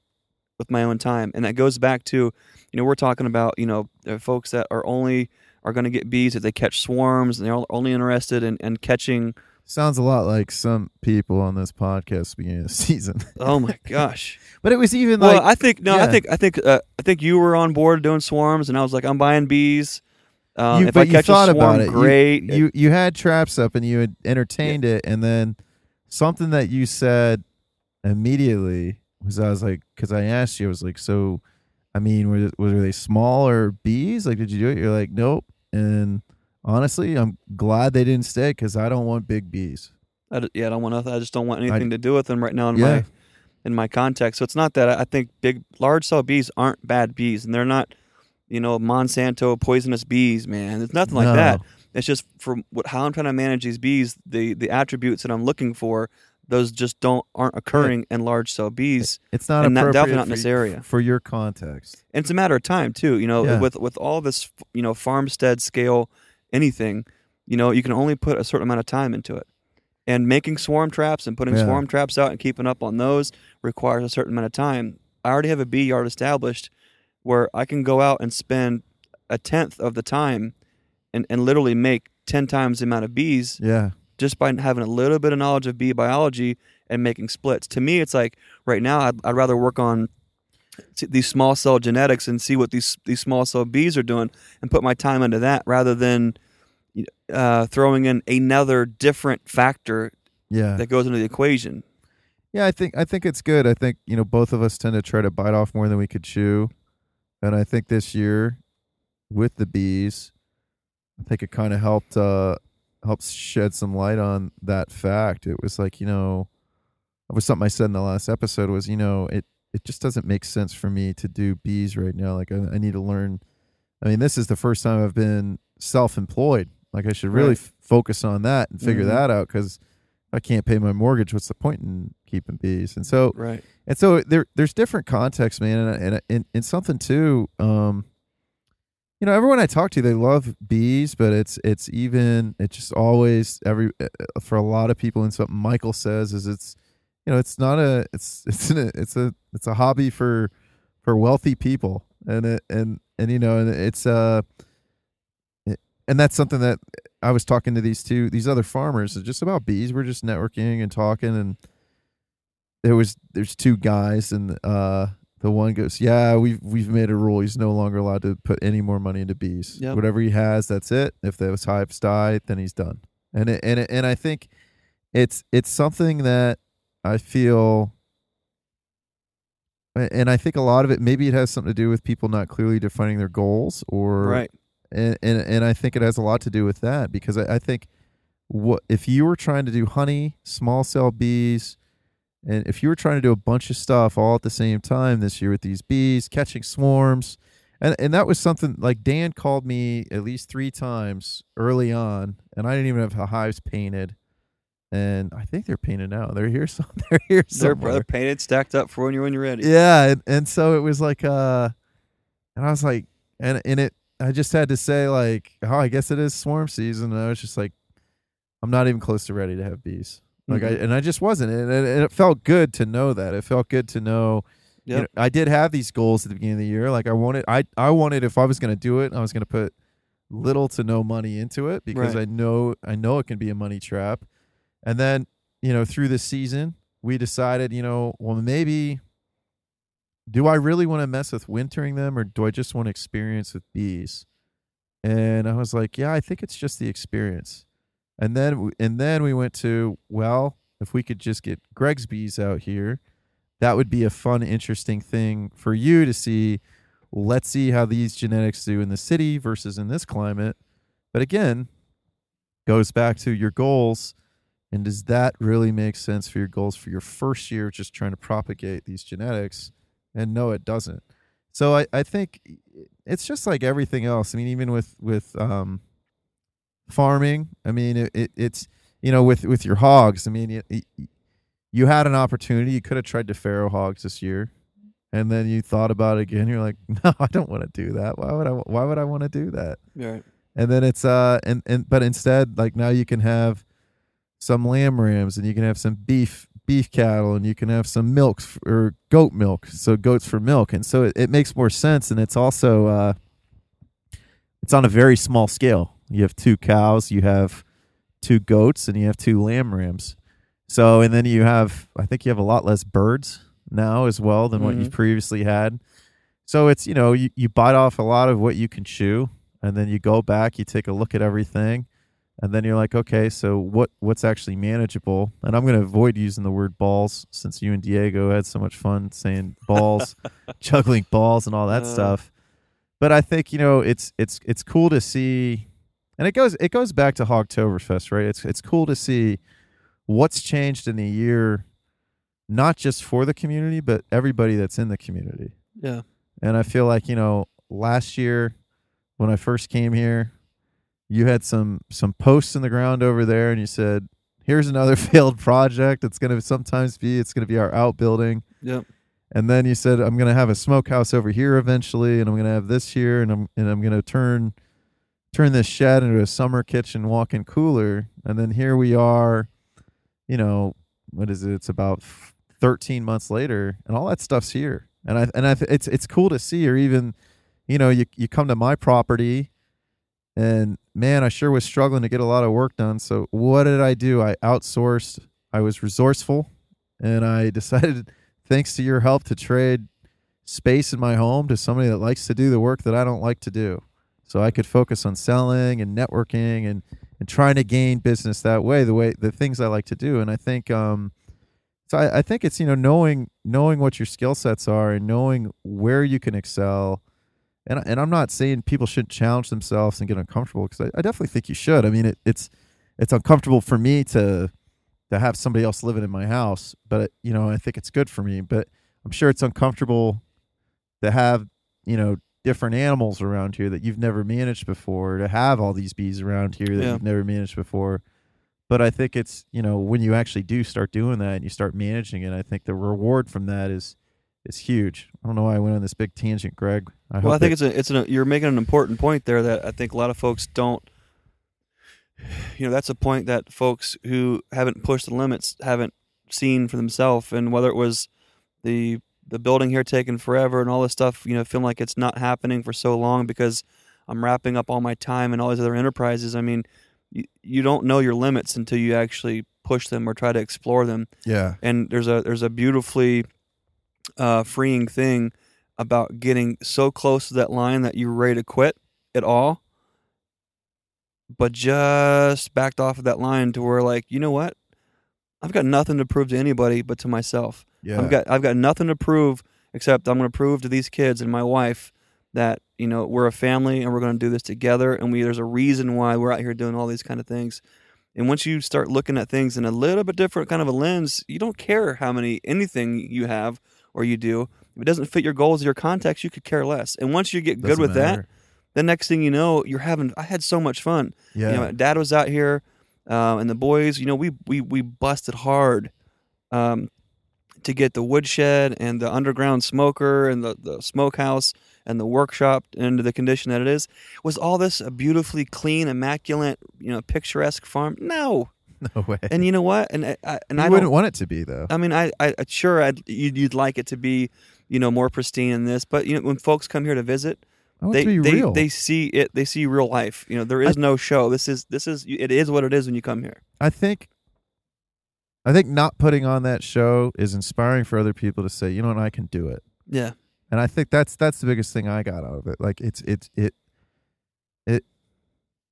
Speaker 2: with my own time, and that goes back to you know we're talking about you know folks that are only are going to get bees if they catch swarms, and they're only interested in, in catching.
Speaker 1: Sounds a lot like some people on this podcast beginning of the season.
Speaker 2: oh my gosh!
Speaker 1: But it was even
Speaker 2: well,
Speaker 1: like
Speaker 2: I think no,
Speaker 1: yeah.
Speaker 2: I think I think uh, I think you were on board doing swarms, and I was like, I'm buying bees. Um,
Speaker 1: you,
Speaker 2: if
Speaker 1: but
Speaker 2: I
Speaker 1: you
Speaker 2: catch
Speaker 1: thought
Speaker 2: a swarm,
Speaker 1: about it. You-
Speaker 2: great.
Speaker 1: You, you had traps up and you had entertained it, and then something that you said immediately was I was like, because I asked you, I was like, so, I mean, were were they smaller bees? Like, did you do it? You're like, nope. And honestly, I'm glad they didn't stay because I don't want big bees.
Speaker 2: I yeah, I don't want nothing. I just don't want anything to do with them right now in
Speaker 1: Yeah.
Speaker 2: my in my context. So it's not that I I think big, large cell bees aren't bad bees, and they're not, you know, Monsanto poisonous bees, man. It's nothing like
Speaker 1: No.
Speaker 2: that. It's just for what how I'm trying to manage these bees, the the attributes that I'm looking for, those just don't aren't occurring in large cell bees.
Speaker 1: It's not
Speaker 2: And not-
Speaker 1: appropriate
Speaker 2: definitely not in this area.
Speaker 1: for your context.
Speaker 2: And it's a matter of time too. You know,
Speaker 1: Yeah.
Speaker 2: with with all this, you know, farmstead scale anything, you know, you can only put a certain amount of time into it. And making swarm traps and putting
Speaker 1: Yeah.
Speaker 2: swarm traps out and keeping up on those requires a certain amount of time. I already have a bee yard established where I can go out and spend a tenth of the time and, and literally make 10 times the amount of bees
Speaker 1: Yeah,
Speaker 2: just by having a little bit of knowledge of bee biology and making splits. To me, it's like right now I'd, I'd rather work on these small cell genetics and see what these these small cell bees are doing and put my time into that rather than uh, throwing in another different factor
Speaker 1: yeah,
Speaker 2: that goes into the equation.
Speaker 1: yeah. I think I think it's good. I think you know both of us tend to try to bite off more than we could chew, and I think this year with the bees, I think it kind of helped uh helps shed some light on that fact. It was like you know, it was something I said in the last episode was you know it it just doesn't make sense for me to do bees right now. Like I, I need to learn. I mean, this is the first time I've been self-employed. Like I should really
Speaker 2: Right.
Speaker 1: f- focus on that and figure
Speaker 2: Mhm.
Speaker 1: that out because I can't pay my mortgage. What's the point in keeping bees? And so
Speaker 2: Right.
Speaker 1: and so there there's different contexts, man, and and and, and something too. Um, you know, everyone I talk to, they love bees, but it's it's even it's just always every uh, for a lot of people. And something Michael says is it's you know it's not a it's it's an, it's a it's a hobby for for wealthy people, and it and and you know and it's uh and that's something that I was talking to these two these other farmers just about bees. We're just networking and talking and there was there's two guys and uh the one goes yeah we've we've made a rule he's no longer allowed to put any more money into bees
Speaker 2: Yep.
Speaker 1: whatever he has that's it if those hives die then he's done and it, and it, and I think it's it's something that I feel and I think a lot of it maybe it has something to do with people not clearly defining their goals or
Speaker 2: Right.
Speaker 1: And and, and I think it has a lot to do with that because I, I think what if you were trying to do honey, small cell bees, and if you were trying to do a bunch of stuff all at the same time this year with these bees, catching swarms, and and that was something like Dan called me at least three times early on, and I didn't even have the hives painted, and I think they're painted now. They're here, some they're here
Speaker 2: They're,
Speaker 1: somewhere.
Speaker 2: they're painted, stacked up for when you're when you're ready.
Speaker 1: Yeah, and, and so it was like uh and I was like and and it I just had to say like, oh, I guess it is swarm season. And I was just like, I'm not even close to ready to have bees. Like I
Speaker 2: Mhm.
Speaker 1: and I just wasn't, and, and it felt good to know that. It felt good to know. you know, I did have these goals at the beginning of the year. Like I wanted, I I wanted if I was going to do it, I was going to put little to no money into it because
Speaker 2: Right.
Speaker 1: I know I know it can be a money trap. And then you know through the season, we decided, you know, well maybe do I really want to mess with wintering them or do I just want to experience with bees? And I was like, yeah, I think it's just the experience. And then and then we went to, well, if we could just get Greg's bees out here, that would be a fun interesting thing for you to see. Let's see how these genetics do in the city versus in this climate. But again, goes back to your goals and does that really make sense for your goals for your first year just trying to propagate these genetics? And no, it doesn't. So I, I think it's just like everything else. I mean, even with with um, farming, I mean, it, it, it's you know with with your hogs. I mean, it, you had an opportunity. You could have tried to farrow hogs this year, and then you thought about it again. You're like, no, I don't want to do that. Why would I? Why would I want to do that?
Speaker 2: Right.
Speaker 1: and then it's uh and and but instead like now you can have some lamb rams and you can have some beef beef cattle and you can have some milk f- or goat milk so goats for milk. And so it, it makes more sense and it's also uh it's on a very small scale. You have two cows you have two goats and you have two lamb rams. So and then you have i think you have a lot less birds now as well than what
Speaker 2: Mhm.
Speaker 1: you've previously had. So it's you know you, you bite off a lot of what you can chew and then you go back you take a look at everything and then you're like okay so what what's actually manageable and i'm going to avoid using the word balls since you and diego had so much fun saying balls juggling balls and all that
Speaker 2: Uh.
Speaker 1: stuff but i think you know it's it's it's cool to see and it goes it goes back to hogtoberfest right it's it's cool to see what's changed in a year not just for the community but everybody that's in the community
Speaker 2: Yeah.
Speaker 1: and I feel like, you know, last year when I first came here, you had some some posts in the ground over there and you said, Here's another failed project. It's gonna sometimes be it's gonna be our outbuilding.
Speaker 2: Yep.
Speaker 1: And then you said, I'm gonna have a smokehouse over here eventually, and I'm gonna have this here, and I'm and I'm gonna turn turn this shed into a summer kitchen walk-in cooler. And then here we are, you know, what is it? It's about 13 months later, and all that stuff's here. And I and I it's it's cool to see, or even, you know, you you come to my property, and man, I sure was struggling to get a lot of work done. So what did I do? I outsourced. I was resourceful, and I decided, thanks to your help, to trade space in my home to somebody that likes to do the work that I don't like to do. So I could focus on selling and networking and and trying to gain business that way, the way the things I like to do. And I think um so I, I think it's you know knowing knowing what your skill sets are and knowing where you can excel. And and I'm not saying people shouldn't challenge themselves and get uncomfortable because I, I definitely think you should. I mean it, it's it's uncomfortable for me to to have somebody else living in my house, but you know I think it's good for me. But I'm sure it's uncomfortable to have you know different animals around here that you've never managed before to have all these bees around here that
Speaker 2: Yeah.
Speaker 1: you've never managed before but i think it's you know when you actually do start doing that and you start managing it i think the reward from that is is huge i don't know why i went on this big tangent greg i
Speaker 2: well, I think it's a it's a you're making an important point there that I think a lot of folks don't. You know, that's a point that folks who haven't pushed the limits haven't seen for themselves, and whether it was the the building here taking forever and all this stuff, you know, feeling like it's not happening for so long because I'm wrapping up all my time and all these other enterprises. I mean, you, you don't know your limits until you actually push them or try to explore them
Speaker 1: yeah
Speaker 2: and there's a there's a beautifully uh, freeing thing about getting so close to that line that you're ready to quit it all, but just backed off of that line to where like you know what, I've got nothing to prove to anybody but to myself.
Speaker 1: yeah
Speaker 2: I've got I've got nothing to prove except I'm going to prove to these kids and my wife that you know we're a family and we're going to do this together and we there's a reason why we're out here doing all these kind of things. And once you start looking at things in a little bit different kind of a lens, you don't care how many anything you have or you do. If it doesn't fit your goals or your context, you could care less. And once you get good with that, the next thing you know, you're having. I had so much fun.
Speaker 1: yeah
Speaker 2: You know, Dad was out here, um, and the boys. You know, we we we busted hard um, to get the woodshed and the underground smoker and the the smokehouse and the workshop into the condition that it is. Was all this a beautifully clean, immaculate, you know, picturesque farm? No.
Speaker 1: No way.
Speaker 2: And you know what? And I, I and
Speaker 1: you
Speaker 2: I
Speaker 1: wouldn't want it to be though.
Speaker 2: I mean, I, I sure I'd, you'd, you'd like it to be, you know, more pristine than this. But you know, when folks come here to visit, they they, they see it. They see real life. You know, there is no show. This is this is it is what it is when you come here.
Speaker 1: I think I think not putting on that show is inspiring for other people to say, you know what, I can do it.
Speaker 2: Yeah.
Speaker 1: And I think that's that's the biggest thing I got out of it. Like it's it's it it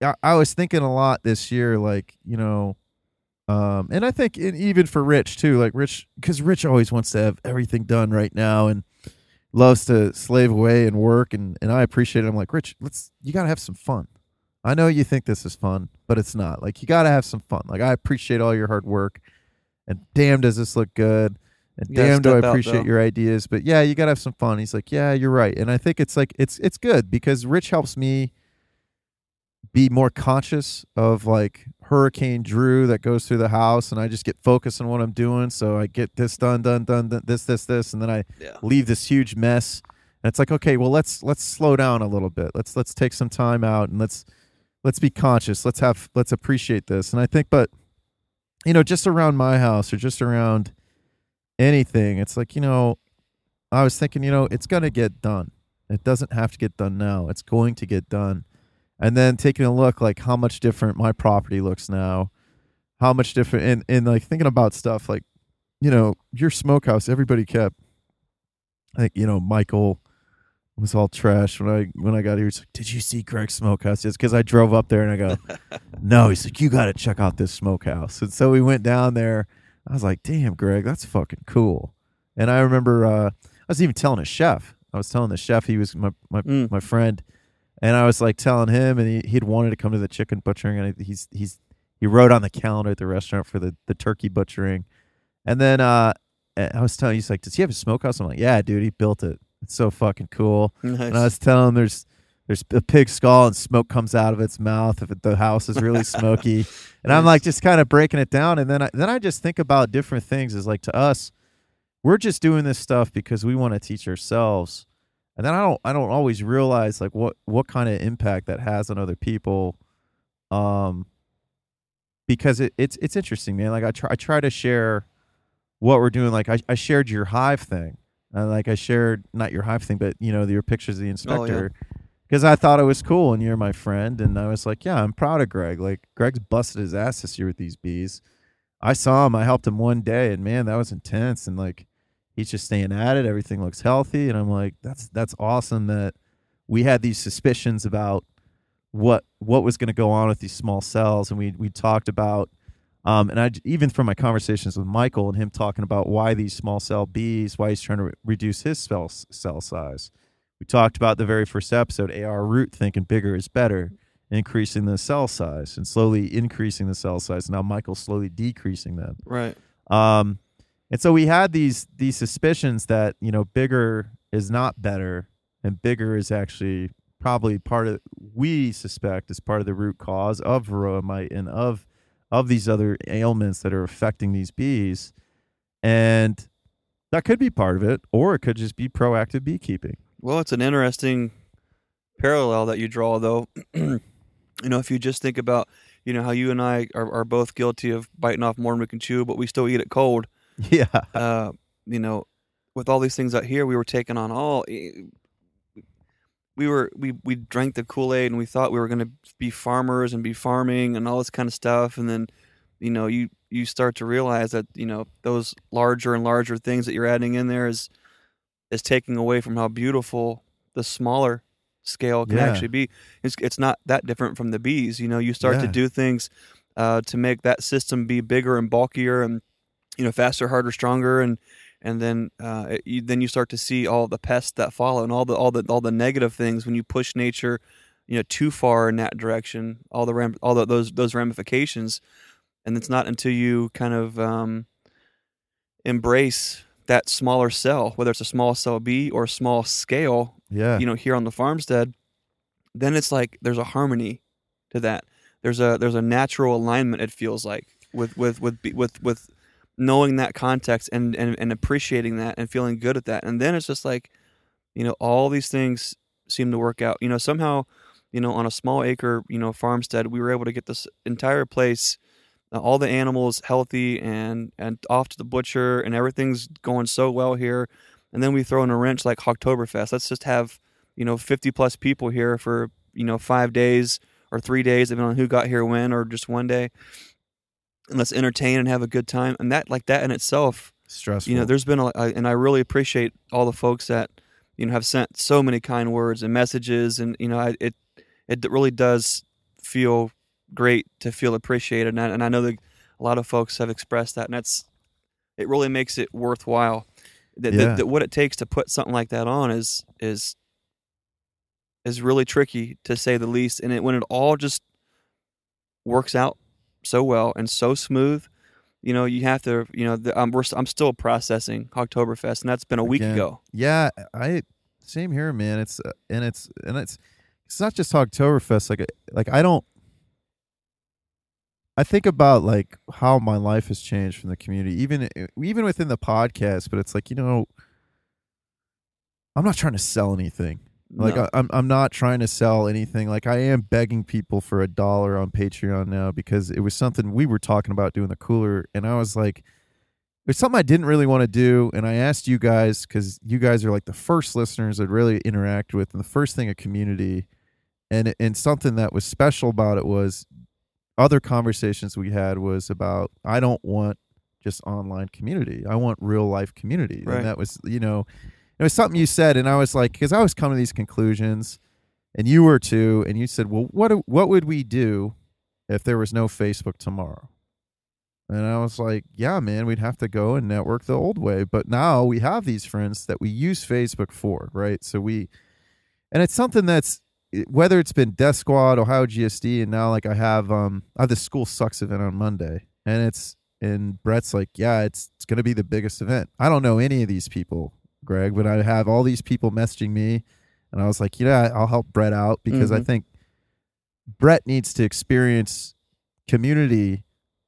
Speaker 1: I, I was thinking a lot this year, like, you know, um, and I think in, even for Rich too, like Rich, because Rich always wants to have everything done right now and loves to slave away and work, and and I appreciate it. I'm like, Rich, let's you got to have some fun. I know you think this is fun, but it's not. Like you got to have some fun. Like I appreciate all your hard work, and damn, does this look good. And damn, do I
Speaker 2: step out,
Speaker 1: appreciate your ideas. But yeah, you gotta have some fun. He's like, yeah, you're right. And I think it's like it's it's good because Rich helps me be more conscious of like Hurricane Drew that goes through the house, and I just get focused on what I'm doing. So I get this done, done, done, done this, this, this, and then I
Speaker 2: Yeah.
Speaker 1: leave this huge mess. And it's like, okay, well, let's let's slow down a little bit. Let's let's take some time out and let's let's be conscious. Let's have let's appreciate this. And I think, but you know, just around my house or just around anything, it's like you know, I was thinking, you know, it's gonna get done. It doesn't have to get done now. It's going to get done. And then taking a look like how much different my property looks now, how much different, and and like thinking about stuff like, you know, your smokehouse. Everybody kept, I think you know, Michael was all trash when I when I got here. He's like, "Did you see Greg's smokehouse?" Just because I drove up there and I go, "No." He's like, "You got to check out this smokehouse." And so we went down there. I was like, "Damn, Greg, that's fucking cool." And I remember uh, I was even telling a chef. I was telling the chef he was my my,
Speaker 2: Mm.
Speaker 1: my friend, and I was like telling him, and he he'd wanted to come to the chicken butchering, and he's he's he wrote on the calendar at the restaurant for the the turkey butchering, and then uh, I was telling he's like, "Does he have a smokehouse?" I'm like, "Yeah, dude, he built it. It's so fucking cool."
Speaker 2: Nice.
Speaker 1: And I was telling him there's there's a pig skull and smoke comes out of its mouth if it, the house is really smoky. And I'm like just kind of breaking it down, and then I, then I just think about different things. Is like to us, we're just doing this stuff because we want to teach ourselves, and then I don't I don't always realize like what what kind of impact that has on other people, um, because it, it's it's interesting, man. Like I try I try to share what we're doing. Like I I shared your hive thing, uh, like I shared not your hive thing, but you know your pictures of the inspector. Because I thought it was cool, and you're my friend, and I was like, "Yeah, I'm proud of Greg. Like, Greg's busted his ass this year with these bees. I saw him. I helped him one day, and man, that was intense. And like, he's just staying at it. Everything looks healthy, and I'm like, that's that's awesome that we had these suspicions about what what was going to go on with these small cells, and we we talked about, um, and I even from my conversations with Michael and him talking about why these small cell bees, why he's trying to re- reduce his cell cell size. We talked about the very first episode, A.I. Root thinking bigger is better, increasing the cell size and slowly increasing the cell size. Now Michael's slowly decreasing them.
Speaker 2: right.
Speaker 1: Um, and so we had these these suspicions that you know bigger is not better, and bigger is actually probably part of we suspect is part of the root cause of varroa mite and of of these other ailments that are affecting these bees, and that could be part of it, or it could just be proactive beekeeping.
Speaker 2: Well, it's an interesting parallel that you draw, though. you know, if you just think about, you know, how you and I are, are both guilty of biting off more than we can chew, but we still eat it cold.
Speaker 1: Yeah,
Speaker 2: Uh, you know, with all these things out here, we were taking on all. eh, We were we we drank the Kool Aid and we thought we were going to be farmers and be farming and all this kind of stuff, and then, you know, you you start to realize that you know those larger and larger things that you're adding in there is is taking away from how beautiful the smaller scale can
Speaker 1: Yeah.
Speaker 2: actually be. It's it's not that different from the bees. You know, you start to do things uh, to make that system be bigger and bulkier and you know faster, harder, stronger, and and then uh, it- you, then you start to see all the pests that follow and all the all the all the negative things when you push nature you know too far in that direction. All the ram- all the, those those ramifications, and it's not until you kind of um, embrace that smaller cell, whether it's a small cell bee or a small scale,
Speaker 1: yeah,
Speaker 2: you know, here on the farmstead, then it's like there's a harmony to that. There's a there's a natural alignment. It feels like with with with with with knowing that context and and and appreciating that and feeling good at that. And then it's just like, you know, all these things seem to work out. You know, somehow, you know, on a small acre, you know, farmstead, we were able to get this entire place, uh, all the animals healthy and and off to the butcher, and everything's going so well here. And then we throw in a wrench like Oktoberfest. Let's just have you know 50 plus people here for you know five days or three days, depending on who got here when, or just one day. And let's entertain and have a good time. And that, like that in itself,
Speaker 1: Stressful.
Speaker 2: you know, there's been a, I- and I really appreciate all the folks that you know have sent so many kind words and messages, and you know, I, it it really does feel great to feel appreciated, and I, and I know that a lot of folks have expressed that, and that's it really makes it worthwhile. That, that- that what it takes to put something like that on is is is really tricky to say the least, and it when it all just works out so well and so smooth you know, you have to, you know, the, I'm we're, I'm still processing Oktoberfest, and that's been a week
Speaker 1: Again.
Speaker 2: ago.
Speaker 1: Yeah, I same here, man. It's uh, and it's and it's it's not just Oktoberfest. Like like I don't. I think about like how my life has changed from the community, even even within the podcast. But it's like you know, I'm not trying to sell anything. Like
Speaker 2: No.
Speaker 1: I, I'm I'm not trying to sell anything. Like I am begging people for a dollar on Patreon now because it was something we were talking about doing the cooler, and I was like, it's something I didn't really want to do, and I asked you guys because you guys are like the first listeners I'd really interact with, and the first thing a community, and and something that was special about it was other conversations we had was about I don't want just online community. I want real life community,
Speaker 2: Right.
Speaker 1: and that was you know it was something you said, and I was like, because I was coming to these conclusions, and you were too, and you said, well, what what would we do if there was no Facebook tomorrow? And I was like, yeah, man, we'd have to go and network the old way. But now we have these friends that we use Facebook for, right? So we, and it's something that's whether it's been Death Squad, Ohio GSD, and now like I have um I have the school sucks event on Monday, and it's and Brett's like, yeah, it's it's gonna be the biggest event. I don't know any of these people, Greg, but I have all these people messaging me, and I was like, yeah, I'll help Brett out because I
Speaker 2: Mhm.
Speaker 1: think Brett needs to experience community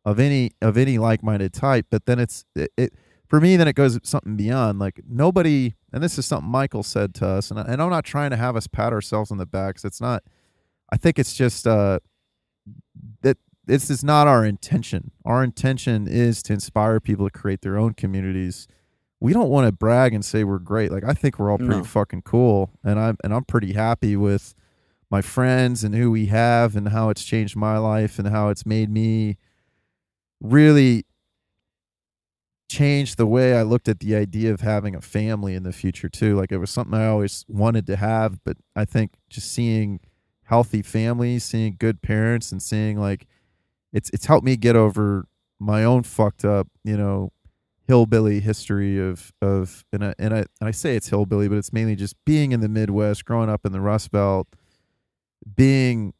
Speaker 1: of any of any like-minded type but then it's it, it for me then it goes something beyond like nobody and this is something michael said to us and, I, and i'm not trying to have us pat ourselves on the backs. it's not i think it's just uh that this is not our intention our intention is to inspire people to create their own communities we don't want to brag and say we're great like i think we're all pretty
Speaker 2: No.
Speaker 1: fucking cool and i'm and i'm pretty happy with my friends and who we have and how it's changed my life and how it's made me really change the way I looked at the idea of having a family in the future too. Like it was something I always wanted to have, but I think just seeing healthy families, seeing good parents and seeing like it's it's helped me get over my own fucked up, you know, hillbilly history of of and I, and I and I say it's hillbilly, but it's mainly just being in the Midwest, growing up in the Rust Belt, being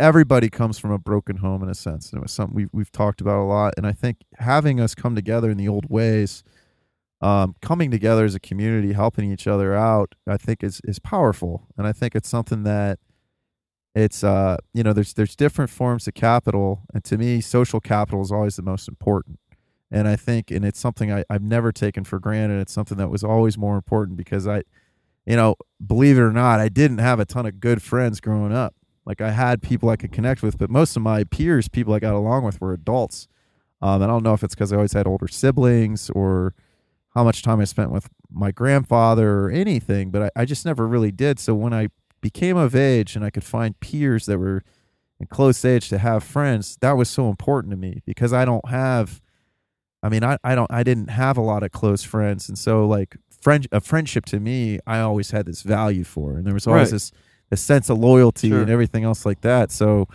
Speaker 1: everybody comes from a broken home in a sense and it was something we've, we've talked about a lot and i think having us come together in the old ways um, coming together as a community helping each other out i think is is powerful and i think it's something that it's uh you know there's there's different forms of capital and to me social capital is always the most important and i think and it's something I, i've never taken for granted it's something that was always more important because i you know believe it or not i didn't have a ton of good friends growing up like I had people I could connect with, but most of my peers, people I got along with, were adults. Um, and I don't know if it's because I always had older siblings or how much time I spent with my grandfather or anything, but I, I just never really did. So when I became of age and I could find peers that were in close age to have friends, that was so important to me because I don't have. I mean, I, I don't I didn't have a lot of close friends, and so like friend a friendship to me, I always had this value for, and there was always
Speaker 2: Right.
Speaker 1: this a sense of loyalty
Speaker 2: Sure.
Speaker 1: and everything else like that. So,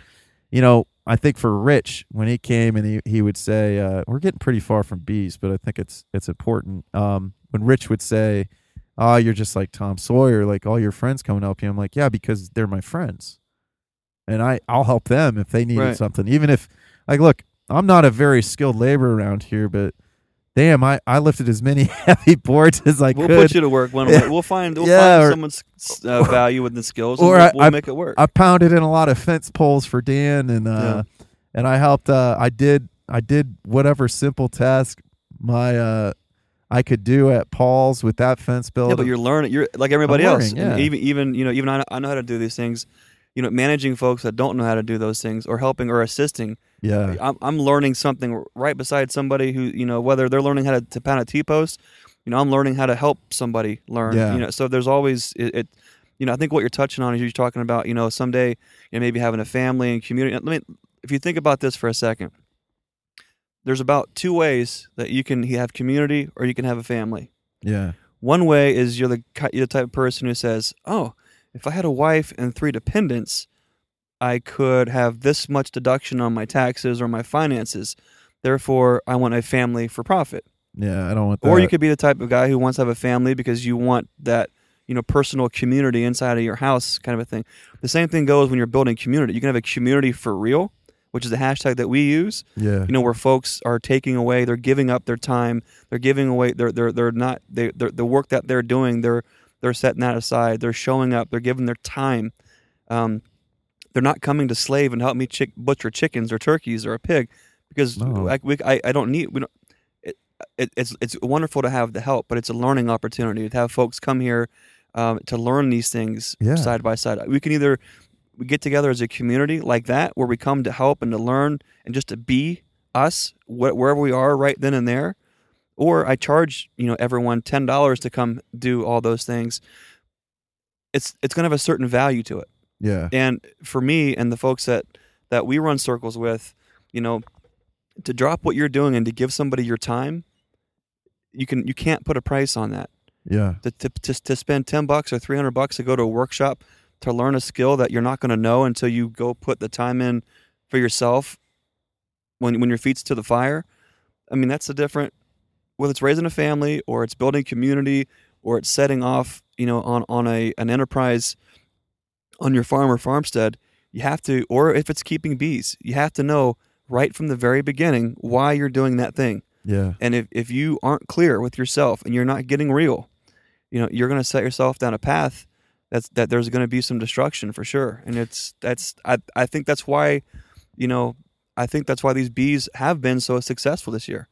Speaker 1: you know, I think for Rich when he came and he, he would say, uh, "We're getting pretty far from bees," but I think it's it's important. Um, when Rich would say, "Oh, you're just like Tom Sawyer, like all your friends coming help you," I'm like, "Yeah, because they're my friends, and I I'll help them if they needed
Speaker 2: Right.
Speaker 1: something, even if like look." I'm not a very skilled laborer around here, but damn, I, I lifted as many heavy boards as I could.
Speaker 2: We'll put you to work one
Speaker 1: Yeah.
Speaker 2: way. We'll find we'll
Speaker 1: Yeah,
Speaker 2: find
Speaker 1: or-
Speaker 2: someone's uh, value with the skills, and
Speaker 1: or
Speaker 2: we'll,
Speaker 1: I-
Speaker 2: we'll
Speaker 1: I-
Speaker 2: make it work.
Speaker 1: I pounded in a lot of fence poles for Dan and uh and I helped uh I did I did whatever simple task my uh I could do at Paul's with that fence build.
Speaker 2: Yeah, but you're learning. You're like everybody
Speaker 1: I'm
Speaker 2: else.
Speaker 1: learning, yeah.
Speaker 2: even even you know even I, I know how to do these things. You know, managing folks that don't know how to do those things, or helping or assisting.
Speaker 1: Yeah,
Speaker 2: I'm, I'm learning something right beside somebody who you know whether they're learning how to, to pound a T post. You know, I'm learning how to help somebody learn.
Speaker 1: Yeah.
Speaker 2: You know, so there's always it, it. You know, I think what you're touching on is you're talking about. You know, someday you know maybe having a family and community. Let me, if you think about this for a second, there's about two ways that you can have community or you can have a family.
Speaker 1: yeah,
Speaker 2: One way is you're the you're the type of person who says, "Oh, if I had a wife and three dependents, I could have this much deduction on my taxes or my finances. Therefore, I want a family for profit."
Speaker 1: yeah. I don't want that.
Speaker 2: Or you could be the type of guy who wants to have a family because you want that, you know, personal community inside of your house kind of a thing. The same thing goes when you're building community. You can have a community for real, which is the hashtag that we use
Speaker 1: yeah,
Speaker 2: you know where folks are taking away they're giving up their time they're giving away they're they're, they're not they they're, the work that they're doing they're they're setting that aside they're showing up they're giving their time um, they're not coming to slave and help me chick, butcher chickens or turkeys or a pig because
Speaker 1: No.
Speaker 2: I, we, I, I don't need we don't it, it, it's it's wonderful to have the help but it's a learning opportunity to have folks come here um, to learn these things
Speaker 1: Yeah.
Speaker 2: side by side we can either we get together as a community like that where we come to help and to learn and just to be us wh- wherever we are right then and there or i charge you know everyone $10 to come do all those things it's it's going to have a certain value to it
Speaker 1: yeah,
Speaker 2: and for me and the folks that that we run circles with you know to drop what you're doing and to give somebody your time you can you can't put a price on that.
Speaker 1: Yeah,
Speaker 2: to, to, to, to spend 10 bucks or 300 bucks to go to a workshop to learn a skill that you're not going to know until you go put the time in for yourself when, when your feet's to the fire. I mean that's a different whether it's raising a family or it's building community or it's setting off you know on, on a an enterprise on your farm or farmstead you have to or if it's keeping bees you have to know right from the very beginning why you're doing that thing
Speaker 1: yeah,
Speaker 2: and if, if you aren't clear with yourself and you're not getting real, you know, you're going to set yourself down a path that's that there's going to be some destruction for sure. And it's that's I I think that's why, you know, I think that's why these bees have been so successful this year.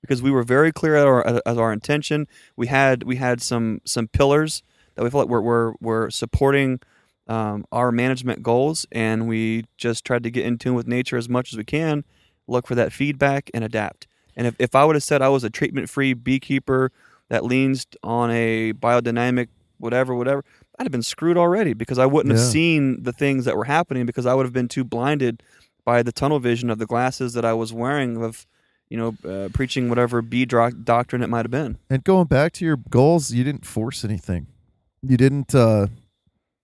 Speaker 2: Because we were very clear at our as our intention. We had we had some some pillars that we felt like were were, were supporting um, our management goals, and we just tried to get in tune with nature as much as we can, look for that feedback, and adapt. And if, if I would have said I was a treatment free beekeeper that leans on a biodynamic whatever, whatever, I'd have been screwed already because I wouldn't
Speaker 1: Yeah.
Speaker 2: have seen the things that were happening because I would have been too blinded by the tunnel vision of the glasses that I was wearing of, you know, uh, preaching whatever bee dro- doctrine it might have been.
Speaker 1: And going back to your goals, you didn't force anything. You didn't. uh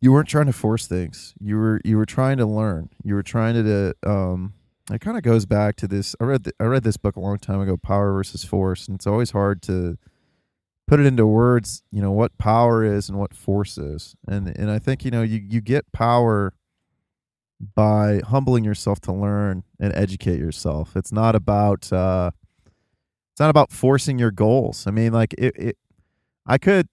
Speaker 1: You weren't trying to force things. You were. You were trying to learn. You were trying to. Um, it kind of goes back to this. I read. I read this book a long time ago, Power versus Force, and it's always hard to put it into words. You know what power is and what force is, and and I think you know you you get power by humbling yourself to learn and educate yourself. It's not about. uh it's not about forcing your goals. I mean, like it, it I could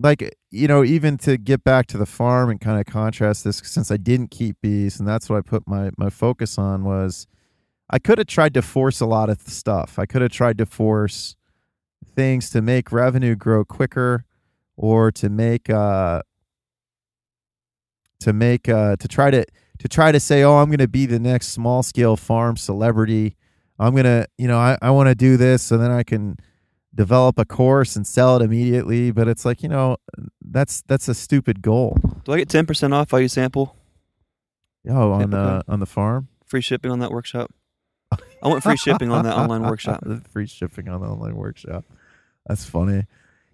Speaker 1: like you know, even to get back to the farm and kind of contrast this since I didn't keep bees and that's what I put my my focus on was I could have tried to force a lot of stuff. I could have tried to force things to make revenue grow quicker or to make uh to make uh to try to to try to say, "Oh, I'm going to be the next small scale farm celebrity." I'm gonna, you know, I, I want to do this so then I can develop a course and sell it immediately. But it's like, you know, that's that's a stupid goal.
Speaker 2: Do I get ten percent off while you sample?
Speaker 1: Oh, on
Speaker 2: the
Speaker 1: uh, on the farm,
Speaker 2: Free shipping on that workshop. I want free shipping on that online workshop.
Speaker 1: free shipping on the online workshop. That's funny.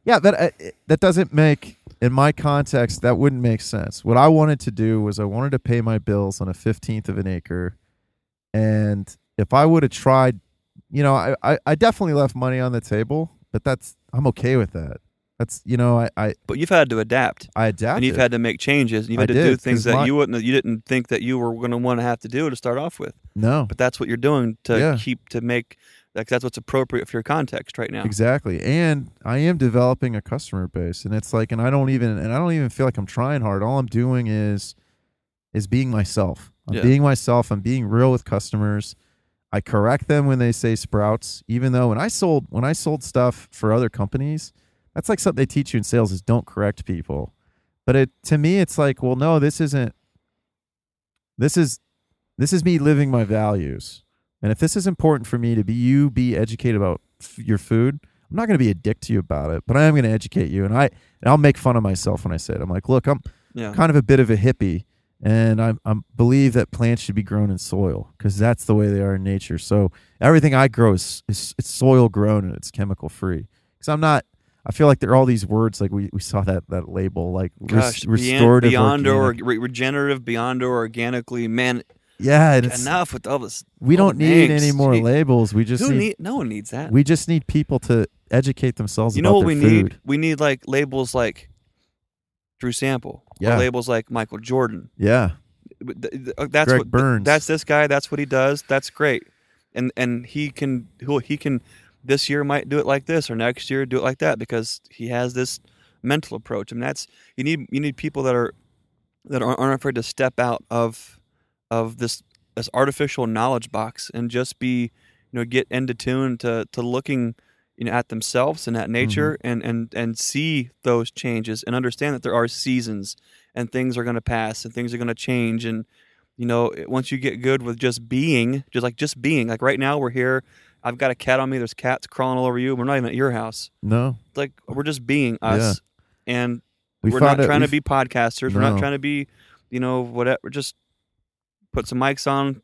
Speaker 1: Yeah, that uh, that doesn't make in my context that wouldn't make sense. What I wanted to do was I wanted to pay my bills on a fifteenth of an acre, and if I would have tried, you know, I, I I definitely left money on the table, but that's I'm okay with that. That's you know I I,
Speaker 2: But you've had to adapt.
Speaker 1: I adapt,
Speaker 2: and you've had to make changes. You've
Speaker 1: I
Speaker 2: had to
Speaker 1: did,
Speaker 2: do things that
Speaker 1: my-
Speaker 2: you wouldn't, you didn't think that you were going to want to have to do to start off with.
Speaker 1: no
Speaker 2: But that's what you're doing to
Speaker 1: Yeah.
Speaker 2: keep to make like that's what's appropriate for your context right now.
Speaker 1: Exactly. And I am developing a customer base and it's like and I don't even and I don't even feel like I'm trying hard. All I'm doing is is being myself. I'm
Speaker 2: Yeah.
Speaker 1: being myself. I'm being real with customers. I correct them when they say sprouts, even though when I sold when I sold stuff for other companies, that's like something they teach you in sales is don't correct people. But it to me it's like, well, no, this isn't this is this is me living my values. And if this is important for me to be you be educated about f- your food, I'm not going to be a dick to you about it, but I am going to educate you and I and I'll make fun of myself when I say it. I'm like, "Look, I'm
Speaker 2: Yeah.
Speaker 1: kind of a bit of a hippie and I I believe that plants should be grown in soil because that's the way they are in nature. So everything I grow is, is it's soil grown and it's chemical free. Because I'm not. I feel like there are all these words like we, we saw that that label like res- restorative,
Speaker 2: beyond, beyond or re- regenerative, beyond or organically. Man,
Speaker 1: yeah, it's,
Speaker 2: enough with all this.
Speaker 1: we
Speaker 2: all
Speaker 1: don't need
Speaker 2: names.
Speaker 1: any more labels. We just need,
Speaker 2: need? No one needs that.
Speaker 1: we just need people to educate themselves
Speaker 2: you
Speaker 1: about
Speaker 2: know what we
Speaker 1: food.
Speaker 2: need? We need like labels like Drew Sample.
Speaker 1: Yeah.
Speaker 2: Or labels like Michael Jordan.
Speaker 1: Yeah,
Speaker 2: uh, That's
Speaker 1: Greg
Speaker 2: what
Speaker 1: Burns.
Speaker 2: That's this guy. That's what he does. That's great. And and he can he'll, he can this year might do it like this or next year do it like that because he has this mental approach. I mean that's you need you need people that are that aren't aren't afraid to step out of of this this artificial knowledge box and just be you know get into tune to to looking you know at themselves and at nature mm-hmm. and and and see those changes and understand that there are seasons and things are going to pass and things are going to change. And you know once you get good with just being just like just being like right now we're here i've got a cat on me there's cats crawling all over you we're not even at your house.
Speaker 1: No,
Speaker 2: like we're just being us. And
Speaker 1: we
Speaker 2: are not
Speaker 1: it-
Speaker 2: trying to be podcasters we're not trying to be you know whatever just put some mics on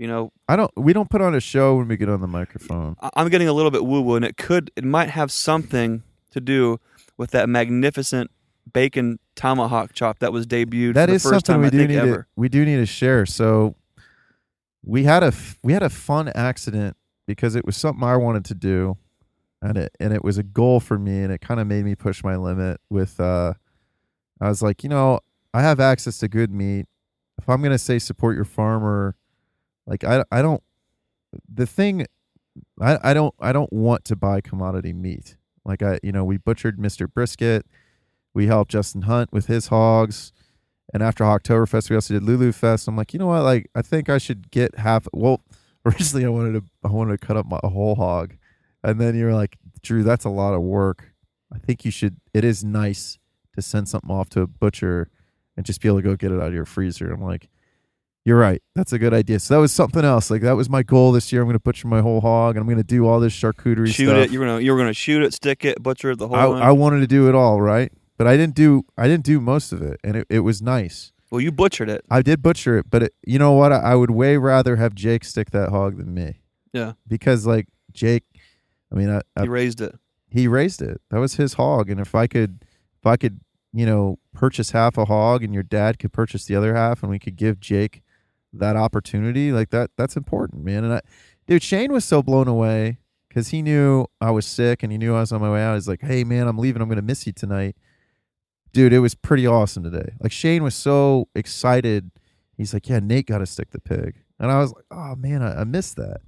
Speaker 2: you know
Speaker 1: I don't. We don't put on a show when we get on the microphone.
Speaker 2: I'm getting a little bit woo woo and it could it might have something to do with that magnificent bacon tomahawk chop that was debuted
Speaker 1: That
Speaker 2: for the first
Speaker 1: something
Speaker 2: time
Speaker 1: we
Speaker 2: I
Speaker 1: do need
Speaker 2: ever.
Speaker 1: to we do need to share. So we had a we had a fun accident because it was something I wanted to do, and it and it was a goal for me, and it kind of made me push my limit. With uh, I was like, you know, I have access to good meat. If I'm gonna say support your farmer, like I I don't the thing I I don't I don't want to buy commodity meat. Like I you know we butchered Mr. Brisket. We helped Justin Hunt with his hogs. And after Oktoberfest, we also did Lulu Fest. I'm like, you know what? Like, I think I should get half. Well, originally I wanted to, I wanted to cut up my whole hog, and then you're like, Drew, that's a lot of work. I think you should. It is nice to send something off to a butcher and just be able to go get it out of your freezer. I'm like, you're right. That's a good idea. So that was something else. Like that was my goal this year. I'm going to butcher my whole hog, and I'm going to do all this charcuterie
Speaker 2: shoot
Speaker 1: stuff.
Speaker 2: it you're gonna you're gonna shoot it stick it butcher it the whole
Speaker 1: I. I wanted to do it all, right? But I didn't do. I didn't do most of it, and it, it was nice.
Speaker 2: well you butchered it
Speaker 1: I did butcher it, but it, you know what? I, I would way rather have Jake stick that hog than me
Speaker 2: yeah
Speaker 1: because, like Jake, I mean, I, I,
Speaker 2: you raised it
Speaker 1: he raised it. That was his hog, and if I could, if I could, you know, purchase half a hog, and your dad could purchase the other half, and we could give Jake that opportunity, like that, that's important, man. And I, dude, Shane was so blown away because he knew I was sick, and he knew I was on my way out. He's like, "Hey, man, I'm leaving. I'm gonna miss you tonight." Dude, it was pretty awesome today. Like Shane was so excited. He's like, "Yeah, Nate got to stick the pig," and I was like, "Oh man, I, I missed that.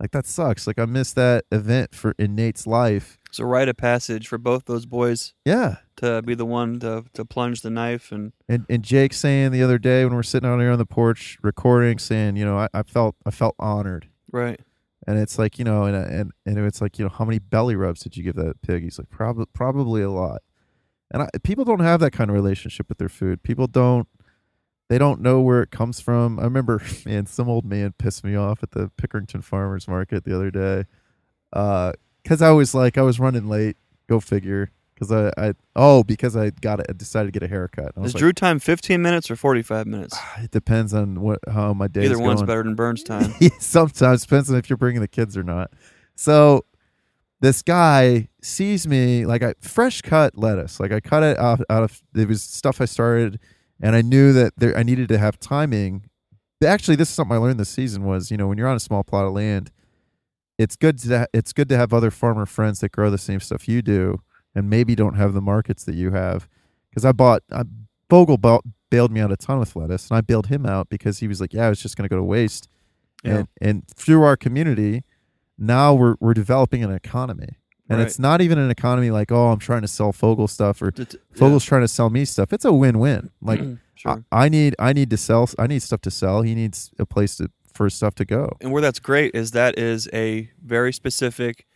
Speaker 1: Like that sucks. Like I missed that event for in Nate's life."
Speaker 2: it's a rite of passage for both those boys
Speaker 1: Yeah,
Speaker 2: to be the one to to plunge the knife and
Speaker 1: And and Jake saying the other day when we're sitting out here on the porch recording, saying, you know, I, I felt I felt honored,
Speaker 2: right
Speaker 1: and it's like, you know, and and and it's like, you know, how many belly rubs did you give that pig? He's like, probably probably a lot. And I, people don't have that kind of relationship with their food. People don't. They don't know where it comes from. I remember, man, some old man pissed me off at the Pickerington Farmers Market the other day, uh, because I was like, I was running late. Go figure. Because I, I, oh, because I got it, I decided to get a haircut.
Speaker 2: Is
Speaker 1: like,
Speaker 2: drew time 15 minutes or 45 minutes ah,
Speaker 1: it depends on what how my day is.
Speaker 2: either one's
Speaker 1: going.
Speaker 2: better than burns time
Speaker 1: Sometimes depends on if you're bringing the kids or not. So this guy sees me like I fresh cut lettuce. Like I cut it out, out of it was stuff I started, and I knew that there I needed to have timing. Actually, this is something I learned this season was you know when you're on a small plot of land, it's good to it's good to have other farmer friends that grow the same stuff you do and maybe don't have the markets that you have. Because I bought I, Vogel ba- bailed me out a ton with lettuce, and I bailed him out because he was like, "Yeah, it's just going to go to waste."
Speaker 2: Yeah.
Speaker 1: And and through our community, now we're we're developing an economy, and
Speaker 2: Right.
Speaker 1: it's not even an economy like, "Oh, I'm trying to sell Fogel stuff," or
Speaker 2: T- t- yeah.
Speaker 1: Fogel's trying to sell me stuff. It's a win-win. Like
Speaker 2: sure
Speaker 1: I, I need I need to sell I need stuff to sell. He needs a place to for stuff to go.
Speaker 2: And where that's great is that is a very specific,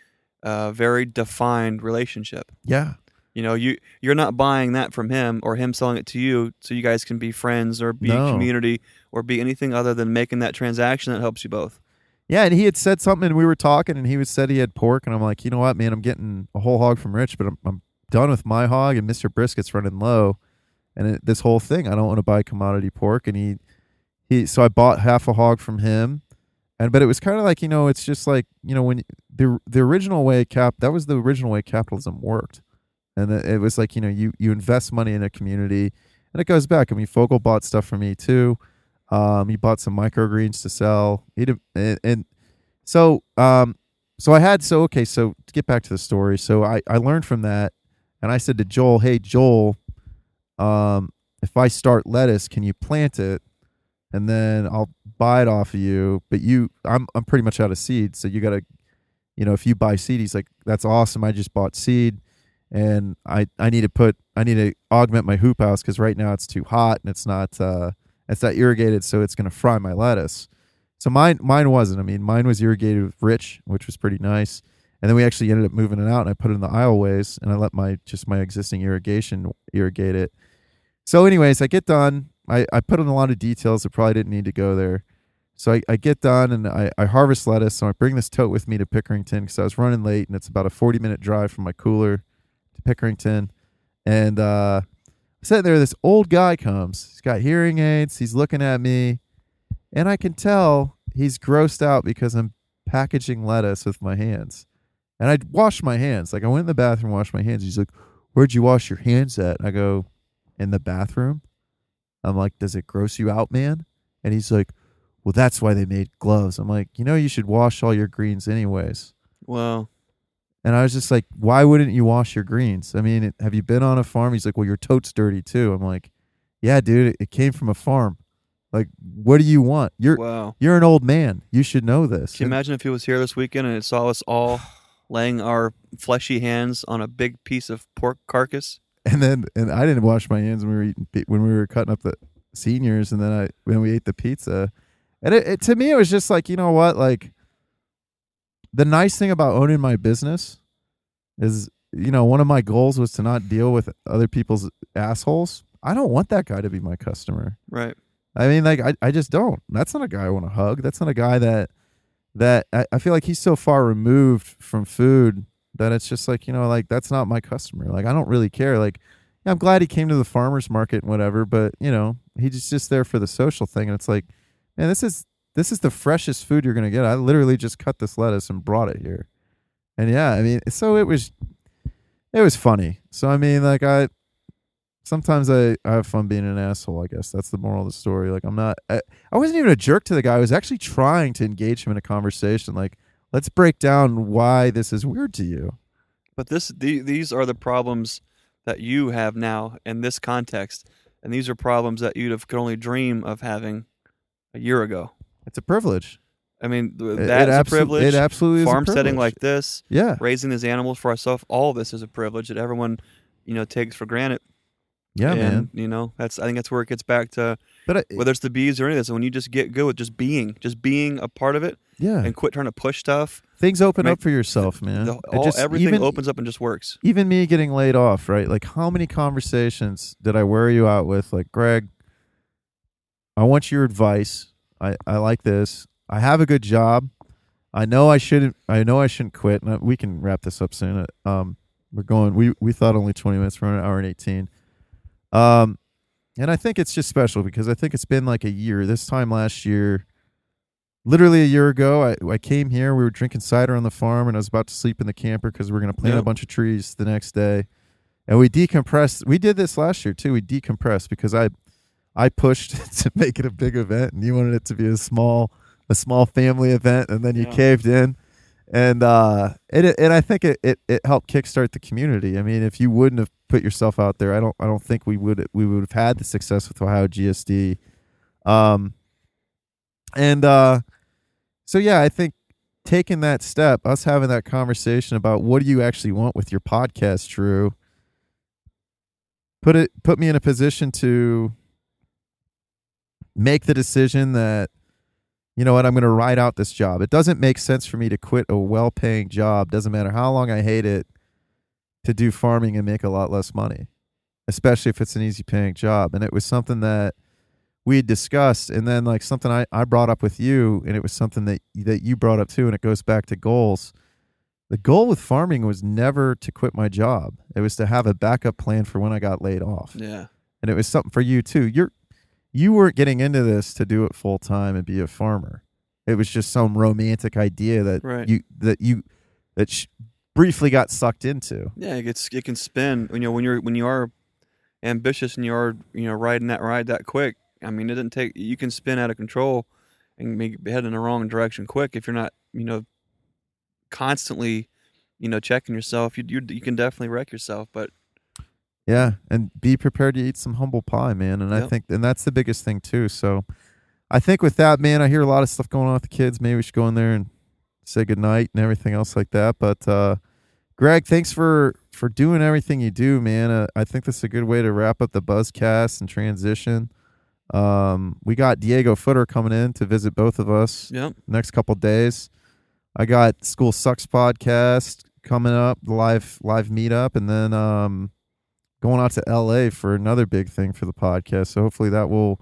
Speaker 2: uh, very defined relationship.
Speaker 1: Yeah.
Speaker 2: You know, you you're not buying that from him or him selling it to you, so you guys can be friends or be
Speaker 1: No.
Speaker 2: community or be anything other than making that transaction that helps you both.
Speaker 1: Yeah, and he had said something, and we were talking, and he was said he had pork, and I'm like, you know what, man, I'm getting a whole hog from Rich, but I'm, I'm done with my hog, and Mister Brisket's running low, and it, this whole thing, I don't want to buy commodity pork, and he, he, so I bought half a hog from him, and but it was kind of like you know, it's just like you know when the the original way cap that was the original way capitalism worked, and it was like you know you you invest money in a community, and it goes back. I mean, Fogel bought stuff from me too. Um, he bought some microgreens to sell. He did, and, and so um, so I had so okay. So to get back to the story, so I I learned from that, and I said to Joel, "Hey Joel, um, if I start lettuce, can you plant it, and then I'll buy it off of you? But you, I'm I'm pretty much out of seed, so you got to, you know, if you buy seed, he's like, that's awesome. I just bought seed." And I, I need to put I need to augment my hoop house because right now it's too hot and it's not uh, it's not irrigated, so it's to fry my lettuce. So mine mine wasn't. I mean, mine was irrigated with rich, which was pretty nice. And then we actually ended up moving it out, and I put it in the aisleways, and I let my just my existing irrigation irrigate it. So, anyways, I get done. I, I put in a lot of details that probably didn't need to go there. So I, I get done and I, I harvest lettuce. So I bring this tote with me to Pickerington because I was running late, and it's about a forty minute drive from my cooler to Pickerington. And uh, sitting there, this old guy comes. He's got hearing aids. He's looking at me, and I can tell he's grossed out because I'm packaging lettuce with my hands. And I washed my hands. Like I went in the bathroom, washed my hands. He's like, "Where'd you wash your hands at?" And I go, "In the bathroom." I'm like, "Does it gross you out, man?" And he's like, "Well, that's why they made gloves." I'm like, "You know, you should wash all your greens anyways."
Speaker 2: Well,
Speaker 1: And I was just like, "Why wouldn't you wash your greens?" I mean, it, have you been on a farm? He's like, "Well, your tote's dirty too." I'm like, "Yeah, dude, it, it came from a farm. Like, what do you want? You're
Speaker 2: wow.
Speaker 1: you're an old man. You should know this."
Speaker 2: Can you imagine if he was here this weekend and it saw us all laying our fleshy hands on a big piece of pork carcass?
Speaker 1: And then and I didn't wash my hands when we were eating when we were cutting up the seniors, and then I when we ate the pizza, and it, it to me it was just like you know what like the nice thing about owning my business is you know one of my goals was to not deal with other people's assholes. I don't want that guy to be my customer.
Speaker 2: Right.
Speaker 1: I mean, like I, I just don't. That's not a guy I want to hug. That's not a guy that that I, I feel like he's so far removed from food that it's just like you know, like that's not my customer. Like I don't really care. Like yeah, I'm glad he came to the farmers market and whatever, but you know, he's just there for the social thing. And it's like, man, this is this is the freshest food you're gonna get. I literally just cut this lettuce and brought it here. And yeah, I mean, so it was it was funny. So I mean, like I sometimes I, I have fun being an asshole. I guess that's the moral of the story. Like I'm not. I, I wasn't even a jerk to the guy. I was actually trying to engage him in a conversation. Like let's break down why this is weird to you.
Speaker 2: But this the, these are the problems that you have now in this context, and these are problems that you'd have could only dream of having a year ago.
Speaker 1: It's a privilege.
Speaker 2: I mean, that's
Speaker 1: it
Speaker 2: a privilege.
Speaker 1: It absolutely is. a
Speaker 2: Farm setting like this,
Speaker 1: yeah,
Speaker 2: raising these animals for ourselves, all this is a privilege that everyone, you know, takes for granted.
Speaker 1: yeah,
Speaker 2: and,
Speaker 1: man.
Speaker 2: You know, that's I think that's where it gets back to
Speaker 1: But I,
Speaker 2: whether it's the bees or any of this. When you just get good with just being, just being a part of it,
Speaker 1: yeah,
Speaker 2: and quit trying to push stuff,
Speaker 1: things open
Speaker 2: make
Speaker 1: up for yourself, man.
Speaker 2: the,
Speaker 1: It
Speaker 2: all,
Speaker 1: just-
Speaker 2: everything
Speaker 1: even,
Speaker 2: opens up and just works.
Speaker 1: even me getting laid off, right? Like, how many conversations did I wear you out with? Like, Greg, I want your advice. I, I like this. I have a good job. I know I shouldn't. I know I shouldn't quit. And I- we can wrap this up soon. Uh, Um, we're going. We we thought only twenty minutes. We're an hour and eighteen. Um, and I think it's just special because I think it's been like a year. This time last year, literally a year ago, I, I came here. We were drinking cider on the farm, and I was about to sleep in the camper because we're going to plant
Speaker 2: Yeah.
Speaker 1: a bunch of trees the next day. And we decompressed. We did this last year too. We decompressed because I, I pushed to make it a big event, and you wanted it to be a small, a small family event, and then you
Speaker 2: Yeah.
Speaker 1: caved in. And uh, and it, and I think it, it it helped kickstart the community. I mean, if you wouldn't have put yourself out there, I don't I don't think we would we would have had the success with Ohio GSD. Um, and uh, so yeah, I think taking that step, us having that conversation about what do you actually want with your podcast, Drew, put it put me in a position to make the decision that you know what, I'm going to ride out this job. It doesn't make sense for me to quit a well paying job, doesn't matter how long I hate it, to do farming and make a lot less money, especially if it's an easy paying job. And it was something that we discussed and then like something I, I brought up with you and it was something that that you brought up too and it goes back to goals the goal with farming was never to quit my job it was to have a backup plan for when i got laid off
Speaker 2: Yeah.
Speaker 1: and it was something for you too you're you weren't getting into this to do it full time and be a farmer it was just some romantic idea that
Speaker 2: Right.
Speaker 1: you that you that sh- briefly got sucked into
Speaker 2: Yeah, it gets it can spin. You know, when you're when you are ambitious and you are you know riding that ride that quick. I mean, it doesn't take. You can spin out of control and be heading in the wrong direction quick if you're not you know constantly you know checking yourself. You you, you can definitely wreck yourself. But
Speaker 1: Yeah, and be prepared to eat some humble pie, man. And I think, and that's the biggest thing too. So, I think with that, man, I hear a lot of stuff going on with the kids. Maybe we should go in there and say goodnight and everything else like that. But uh, Greg, thanks for for doing everything you do, man. Uh, I think this is a good way to wrap up the Buzzcast and transition. Um, we got Diego Footer coming in to visit both of us
Speaker 2: yep,
Speaker 1: next couple days. I got School Sucks podcast coming up, the live live meetup, and then um, going out to LA for another big thing for the podcast. So hopefully that will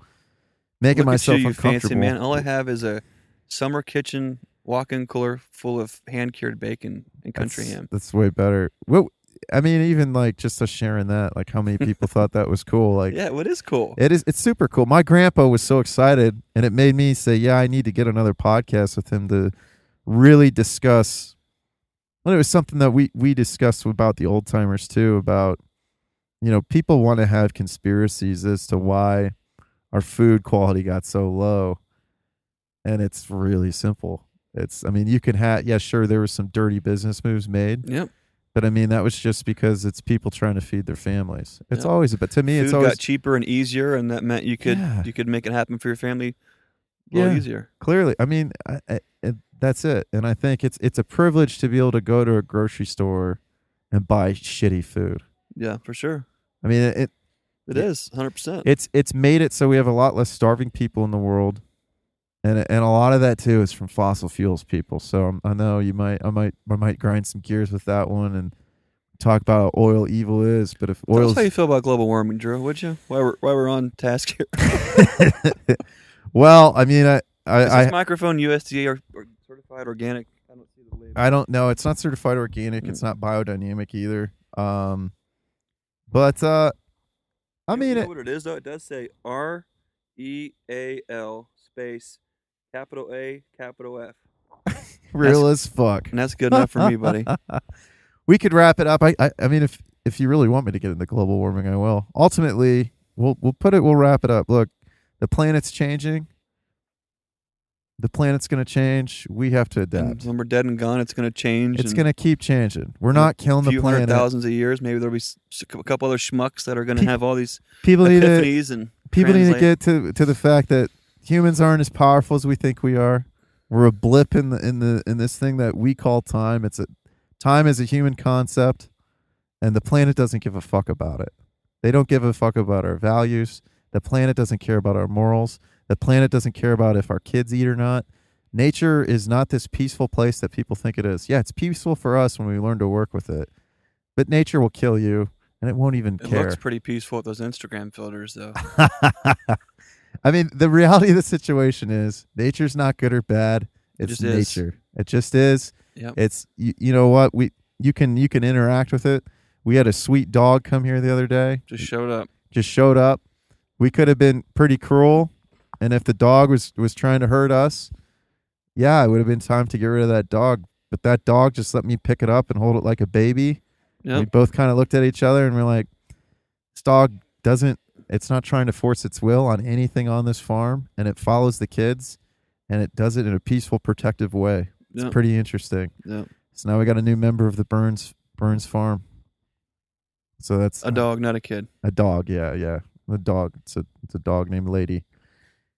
Speaker 1: make it
Speaker 2: Look
Speaker 1: myself
Speaker 2: you, you
Speaker 1: uncomfortable.
Speaker 2: fancy man. All I have is a summer kitchen walk-in cooler full of hand-cured bacon and country
Speaker 1: that's,
Speaker 2: ham.
Speaker 1: That's way better. What I mean, even like just us sharing that, like how many people thought that was cool. Like
Speaker 2: yeah, what is cool?
Speaker 1: It is. It's super cool. My grandpa was so excited, and it made me say, "Yeah, I need to get another podcast with him to really discuss." Well, it was something that we we discussed about the old timers too. About you know, people want to have conspiracies as to why our food quality got so low, and it's really simple. It's. I mean, you can have. Yeah, sure, there was some dirty business moves made,
Speaker 2: Yep.
Speaker 1: but I mean that was just because it's people trying to feed their families. It's
Speaker 2: Yep.
Speaker 1: always. But to me,
Speaker 2: Food
Speaker 1: it's always
Speaker 2: got cheaper and easier, and that meant you could
Speaker 1: Yeah.
Speaker 2: you could make it happen for your family a little
Speaker 1: Yeah.
Speaker 2: easier.
Speaker 1: clearly i mean I, I, it, that's it and i think it's it's a privilege to be able to go to a grocery store and buy shitty food
Speaker 2: Yeah, for sure.
Speaker 1: I mean it
Speaker 2: It
Speaker 1: Yeah.
Speaker 2: 100%.
Speaker 1: it's it's made it so we have a lot less starving people in the world and and a lot of that too is from fossil fuels people so I'm, i know you might i might i might grind some gears with that one and talk about how oil evil is but if oil's
Speaker 2: how you feel about global warming, Drew, would you? While we're, while we're on task here.
Speaker 1: well i mean i
Speaker 2: Is
Speaker 1: i,
Speaker 2: this
Speaker 1: I
Speaker 2: microphone USDA or, or certified organic? I don't see the label.
Speaker 1: I don't know. It's not certified organic.
Speaker 2: Mm.
Speaker 1: It's not biodynamic either. Um, but uh, I
Speaker 2: You
Speaker 1: mean,
Speaker 2: know
Speaker 1: it,
Speaker 2: what it is though. It does say R E A L space capital A capital F,
Speaker 1: real as fuck.
Speaker 2: and that's good enough for me, buddy.
Speaker 1: we could wrap it up. I, I, I mean, if if you really want me to get into global warming, I will. Ultimately, we'll we'll put it. We'll wrap it up. Look, the planet's changing. The planet's going to change. We have to adapt.
Speaker 2: when we're dead and gone, it's going to change.
Speaker 1: It's going to keep changing. We're not killing the planet.
Speaker 2: thousands of years. Maybe there'll be a couple other schmucks that are going to
Speaker 1: Pe-
Speaker 2: have all these
Speaker 1: People need to
Speaker 2: and
Speaker 1: people need to get to to the fact that humans aren't as powerful as we think we are. We're a blip in the in the in this thing that we call time. It's a time is a human concept, and the planet doesn't give a fuck about it. They don't give a fuck about our values. The planet doesn't care about our morals. The planet doesn't care about if our kids eat or not. Nature is not this peaceful place that people think it is. Yeah, it's peaceful for us when we learn to work with it, but nature will kill you, and it won't even
Speaker 2: It
Speaker 1: care.
Speaker 2: looks pretty peaceful with those Instagram filters, though.
Speaker 1: I mean, the reality of the situation is nature's not good or bad.
Speaker 2: It
Speaker 1: It's
Speaker 2: is.
Speaker 1: nature. It just is.
Speaker 2: Yep.
Speaker 1: It's you, you know what we you can you can interact with it. We had a sweet dog come here the other day.
Speaker 2: Just showed up.
Speaker 1: Just showed up. We could have been pretty cruel, and if the dog was was trying to hurt us, yeah, it would have been time to get rid of that dog. But that dog just let me pick it up and hold it like a baby. We both kind of looked at each other and we're like, this dog doesn't, it's not trying to force its will on anything on this farm and it follows the kids and it does it in a peaceful, protective way. It's
Speaker 2: Yep.
Speaker 1: pretty interesting.
Speaker 2: Yep.
Speaker 1: So now we got a new member of the Burns Burns farm. So that's
Speaker 2: A dog, not a kid.
Speaker 1: a dog. Yeah, yeah. A dog. It's a it's a dog named Lady.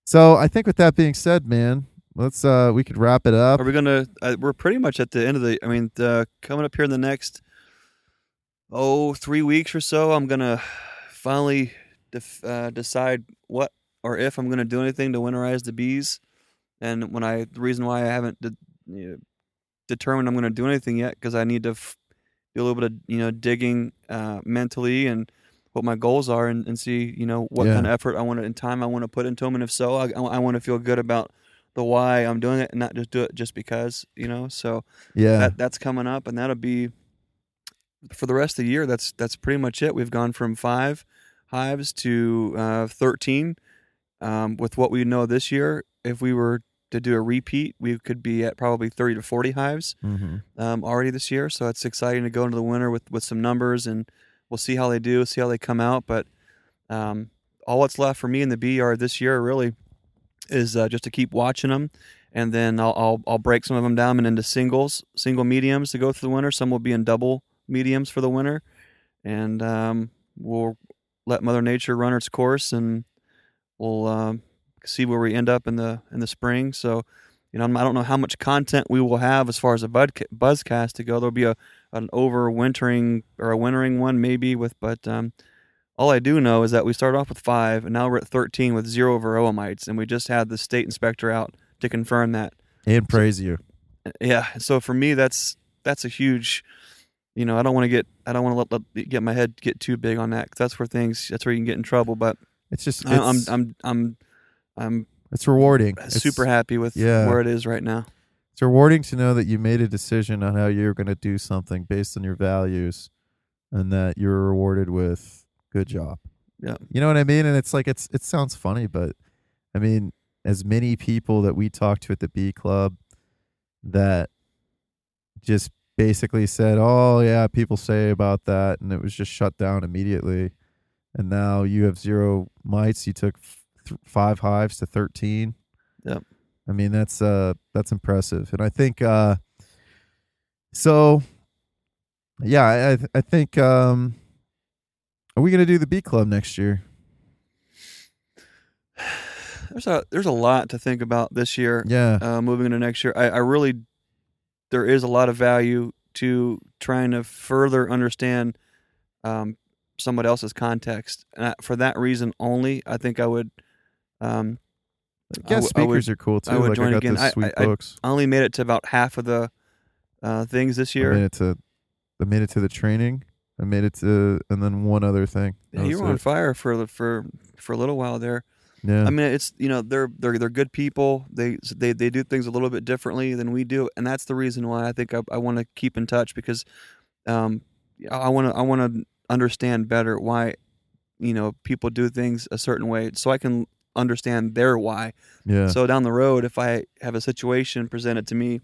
Speaker 1: So I think with that being said, man, let's uh we could wrap it up.
Speaker 2: Are we gonna? Uh, we're pretty much at the end of the. I mean, the, coming up here in the next, oh, three weeks or so, I'm gonna finally def, uh, decide what or if I'm gonna do anything to winterize the bees. and when I the reason why I haven't de- you know, determined I'm to do anything yet because I need to f- do a little bit of you know digging uh, mentally and what my goals are and, and see you know what
Speaker 1: Yeah.
Speaker 2: kind of effort I want to and time I want to put into them and if so I, I want to feel good about the why I'm doing it and not just do it just because you know? So
Speaker 1: Yeah.
Speaker 2: that that's coming up and that'll be for the rest of the year that's that's pretty much it. We've gone from five hives to uh, 13 um, with what we know this year. If we were to do a repeat we could be at probably 30 to 40 hives
Speaker 1: hmm
Speaker 2: um, already this year. So it's exciting to go into the winter with with some numbers and we'll see how they do see how they come out but um, all that's left for me in the bee yard this year really is uh, just to keep watching them and then I'll, I'll I'll break some of them down and into singles, single mediums to go through the winter. Some will be in double mediums for the winter, and um, we'll let Mother Nature run its course, and we'll um, see where we end up in the in the spring. So, you know, I'm- don't know how much content we will have as far as a bud, buzzcast to go. There'll be a an overwintering or a wintering one maybe with, but um, all I do know is that we started off with five, and now we're at 13 with zero varroa mites, and we just had the state inspector out to confirm that.
Speaker 1: And praise you.
Speaker 2: Yeah. So for me, that's that's a huge. You know, I don't want to get I don't want to let, let get my head get too big on that 'cause that's where things that's where you can get in trouble. But
Speaker 1: It's just
Speaker 2: I, I'm I'm I'm I'm
Speaker 1: it's rewarding. It's-
Speaker 2: super happy with
Speaker 1: yeah.
Speaker 2: where it is right now.
Speaker 1: It's rewarding to know that you made a decision on how you're going to do something based on your values, and that you're rewarded with good job.
Speaker 2: Yeah.
Speaker 1: You know what I mean? And it's like it's it sounds funny, but I mean, as many people that we talked to at the Bee Club that just basically said, "Oh yeah, people say about that," and it was just shut down immediately. And now you have zero mites. You took th- five hives to thirteen.
Speaker 2: Yep.
Speaker 1: I mean that's uh that's impressive, and I think uh so. Yeah, I I, think um are we gonna do the Bee Club next year?
Speaker 2: There's a there's a lot to think about this year.
Speaker 1: Yeah,
Speaker 2: uh, moving into next year. I, I really, there is a lot of value to trying to further understand um, somebody else's context. And I, for that reason only, I think I would. Um, I
Speaker 1: guest
Speaker 2: w- I would-
Speaker 1: speakers are cool too.
Speaker 2: I would
Speaker 1: like
Speaker 2: join
Speaker 1: I got
Speaker 2: again. I-
Speaker 1: sweet
Speaker 2: I- I-
Speaker 1: books.
Speaker 2: I only made it to about half of the uh, things this
Speaker 1: I
Speaker 2: year.
Speaker 1: made it to, I made it to the training. I made it to, and then one other thing.
Speaker 2: Yeah, you were on
Speaker 1: it.
Speaker 2: fire for for for a little while there.
Speaker 1: Yeah,
Speaker 2: I mean, it's you know they're they're they're good people. They they they do things a little bit differently than we do, and that's the reason why I think I, I want to keep in touch because um, I want to I want to understand better why you know people do things a certain way, so I can understand their why.
Speaker 1: yeah,
Speaker 2: So down the road, if I have a situation presented to me,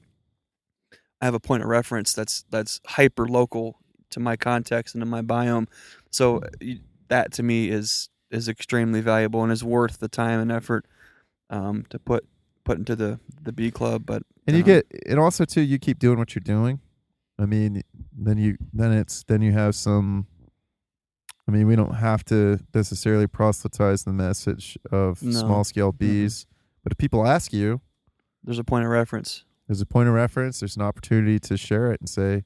Speaker 2: I have a point of reference that's that's hyper local to my context and to my biome. So that to me is is extremely valuable and is worth the time and effort um, to put put into the the B club. But
Speaker 1: and you
Speaker 2: um,
Speaker 1: get, and also too, you keep doing what you're doing. I mean, then you, then it's, then you have some. I mean, we don't have to necessarily proselytize the message of
Speaker 2: No.
Speaker 1: small cell bees, but if people ask you,
Speaker 2: there's a point of reference.
Speaker 1: there's a point of reference. There's an opportunity to share it and say,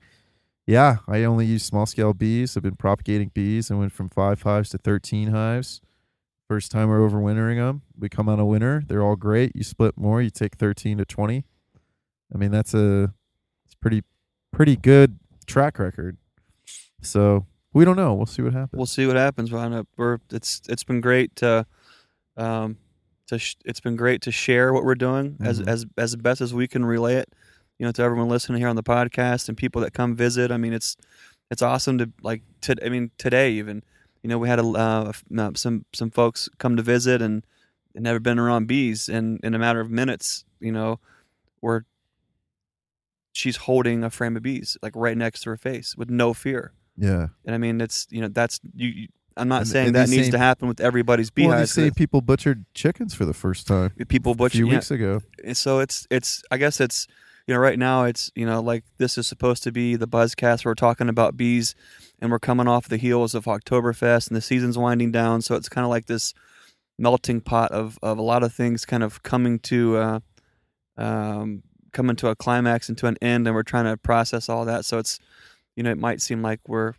Speaker 1: "Yeah, I only use small cell bees. I've been propagating bees. I went from five hives to thirteen hives. First time we're overwintering them. We come out a winter. They're all great. You split more. You take thirteen to twenty. I mean, that's a it's pretty pretty good track record. So we don't know. We'll see what happens.
Speaker 2: We'll see what happens. But we're it's it's been great to um to sh- it's been great to share what we're doing as
Speaker 1: Mhm.
Speaker 2: as as best as we can relay it. You know, to everyone listening here on the podcast and people that come visit. I mean, it's it's awesome to like. To, I mean, today even, you know, we had a uh, uh, some some folks come to visit and had never been around bees, and in a matter of minutes, you know, we're she's holding a frame of bees like right next to her face with no fear.
Speaker 1: Yeah.
Speaker 2: And I mean, it's you know that's you. you I'm not
Speaker 1: And-
Speaker 2: saying
Speaker 1: and
Speaker 2: that needs
Speaker 1: same-
Speaker 2: to happen with everybody's
Speaker 1: Well, they
Speaker 2: beehives.
Speaker 1: say people butchered chickens for the first time
Speaker 2: people
Speaker 1: a
Speaker 2: butcher.
Speaker 1: few
Speaker 2: yeah,
Speaker 1: weeks ago.
Speaker 2: so it's it's. I guess it's you know right now it's you know like this is supposed to be the buzzcast. Where we're talking about bees, and we're coming off the heels of Oktoberfest, and the season's winding down. So it's kind of like this melting pot of of a lot of things kind of coming to. Uh, um, coming to a climax and to an end and we're trying to process all that so it's you know it might seem like we're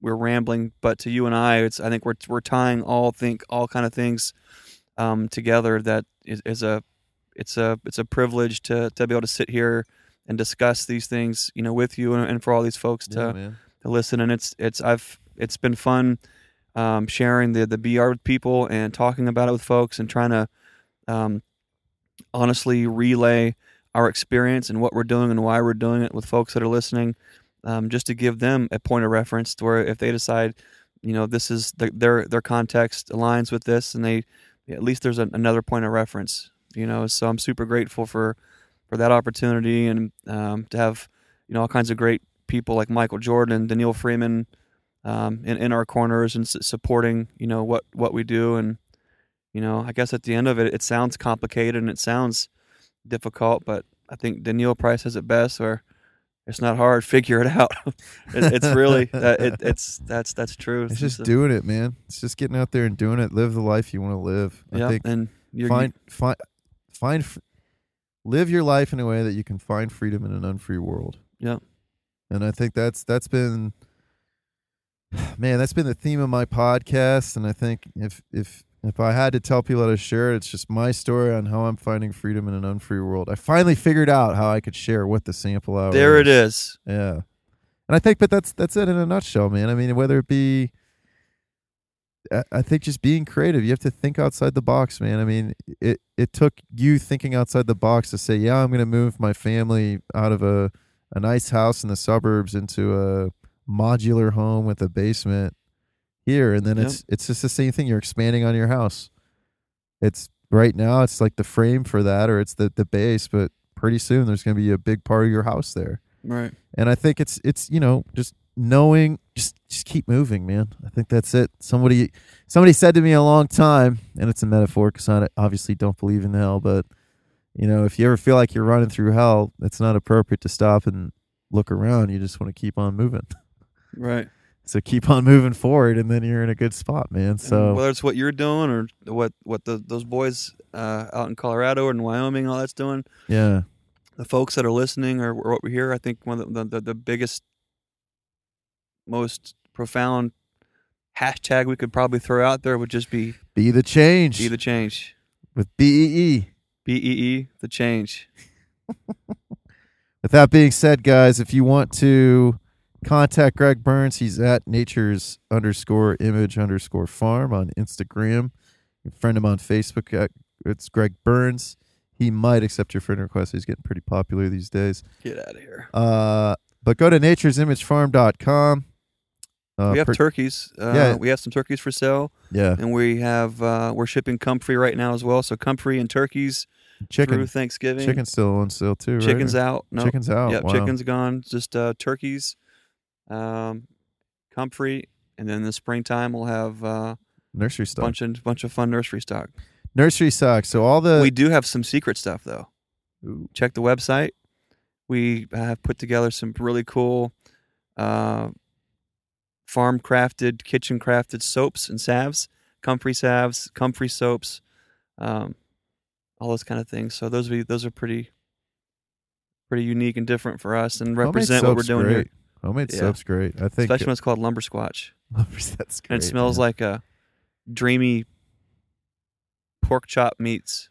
Speaker 2: we're rambling but to you and I it's I think we're we're tying all think all kind of things um, together that is, is a it's a it's a privilege to to be able to sit here and discuss these things, you know, with you and, and for all these folks to
Speaker 1: Yeah,
Speaker 2: to listen. And it's it's I've it's been fun um, sharing the the BR with people and talking about it with folks and trying to um, honestly relay our experience and what we're doing and why we're doing it with folks that are listening, um, just to give them a point of reference to where if they decide, you know, this is the, their their context aligns with this, and they at least there's a, another point of reference, you know. So I'm super grateful for for that opportunity and um, to have you know all kinds of great people like Michael Jordan, Daniil Freeman, um, in in our corners and s- supporting you know what what we do and you know I guess at the end of it it sounds complicated and it sounds difficult, but I think Daniil Price says it best or it's not hard. Figure it out. it, it's really uh, it, it's that's that's true.
Speaker 1: It's just
Speaker 2: a-
Speaker 1: doing it, man. It's just getting out there and doing it. Live the life you want to live. I
Speaker 2: yeah,
Speaker 1: think
Speaker 2: and you're,
Speaker 1: find find find live your life in a way that you can find freedom in an unfree world.
Speaker 2: Yeah.
Speaker 1: And I think that's that's been man, that's been the theme of my podcast and I think if if if I had to tell people how to share it, it's just my story on how I'm finding freedom in an unfree world. I finally figured out how I could share what the sample hour
Speaker 2: there it is.
Speaker 1: yeah. And I think, but that's that's it in a nutshell, man. I mean, whether it be, I- I think just being creative. You have to think outside the box, man. I mean, it it took you thinking outside the box to say, yeah, I'm going to move my family out of a a nice house in the suburbs into a modular home with a basement here, and then
Speaker 2: Yep.
Speaker 1: it's it's just the same thing. You're expanding on your house. It's right now. It's like the frame for that, or it's the the base, but pretty soon there's going to be a big part of your house there
Speaker 2: Right.
Speaker 1: and I think it's it's you know just knowing just just keep moving, man. I think that's it. Somebody somebody said to me a long time, and it's a metaphor because I obviously don't believe in hell, but you know if you ever feel like you're running through hell, it's not appropriate to stop and look around. You just want to keep on moving.
Speaker 2: Right.
Speaker 1: So keep on moving forward, and then you're in a good spot, man.
Speaker 2: And
Speaker 1: So
Speaker 2: whether it's what you're doing or what what the those boys uh, out in Colorado or in Wyoming, all that's doing,
Speaker 1: yeah,
Speaker 2: the folks that are listening or, or what we hear, I think one of the, the the biggest, most profound hashtag we could probably throw out there would just be
Speaker 1: be the change
Speaker 2: "Be the change."
Speaker 1: with B E E.
Speaker 2: B E E, the change.
Speaker 1: With that being said, guys, if you want to contact Greg Burns, he's at nature's underscore image underscore farm on Instagram. Friend him on Facebook. At, it's Greg Burns. He might accept your friend request. He's getting pretty popular these days.
Speaker 2: Get out of here.
Speaker 1: Uh, but go to nature'simagefarm.com. Uh,
Speaker 2: we have
Speaker 1: per-
Speaker 2: turkeys. Uh,
Speaker 1: yeah.
Speaker 2: We have some turkeys for sale,
Speaker 1: yeah,
Speaker 2: and we have uh, we're shipping comfrey right now as well. So comfrey and turkeys
Speaker 1: chicken.
Speaker 2: through Thanksgiving.
Speaker 1: Chicken's still on sale too, right?
Speaker 2: Chicken's out. No,
Speaker 1: Chicken's out.
Speaker 2: Yep,
Speaker 1: wow.
Speaker 2: chicken's gone. Just uh, turkeys, um, comfrey, and then in the springtime we'll have uh,
Speaker 1: nursery stock.
Speaker 2: bunch of bunch of fun nursery stock.
Speaker 1: Nursery stock. So all the
Speaker 2: we do have some secret stuff though. Check the website. We have put together some really cool uh, farm crafted, kitchen crafted soaps and salves, comfrey salves, comfrey soaps, um, all those kind of things. So those be those are pretty pretty unique and different for us and represent what we're doing
Speaker 1: great.
Speaker 2: here.
Speaker 1: Oh, Homemade
Speaker 2: Yeah.
Speaker 1: soap's great. I think
Speaker 2: Especially when it's called lumber squatch.
Speaker 1: that's great.
Speaker 2: And it smells
Speaker 1: man.
Speaker 2: like a dreamy pork chop meats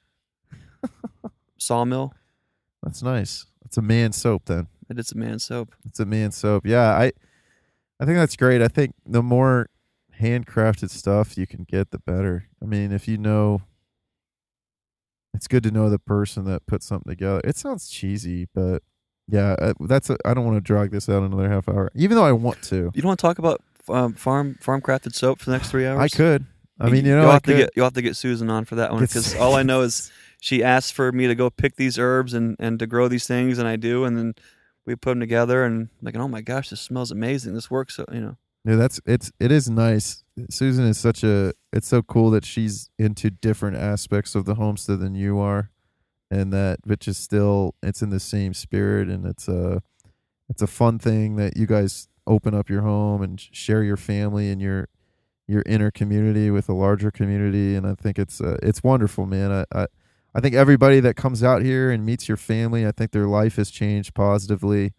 Speaker 2: sawmill.
Speaker 1: That's nice. It's a man soap then.
Speaker 2: It is a man soap.
Speaker 1: It's a man soap. Yeah, I I think that's great. I think the more handcrafted stuff you can get the better. I mean, if you know it's good to know the person that put something together. It sounds cheesy, but yeah, uh, that's a, I don't want to drag this out another half hour. Even though I want to.
Speaker 2: You don't want to talk about um, farm farm crafted soap for the next three hours?
Speaker 1: I could. I mean, you know,
Speaker 2: you'll
Speaker 1: I
Speaker 2: have to
Speaker 1: could.
Speaker 2: get you'll have to get Susan on for that one
Speaker 1: Get
Speaker 2: because all I know is she asked for me to go pick these herbs and and to grow these things, and I do, and then we put them together, and I'm like, oh my gosh, this smells amazing. This works, so you know.
Speaker 1: Yeah, that's it's it is nice. Susan is such a it's so cool that she's into different aspects of the homestead than you are, and that which is still it's in the same spirit and it's a it's a fun thing that you guys open up your home and share your family and your your inner community with a larger community and I think it's uh, it's wonderful, man. I, I I think everybody that comes out here and meets your family, I think their life has changed positively.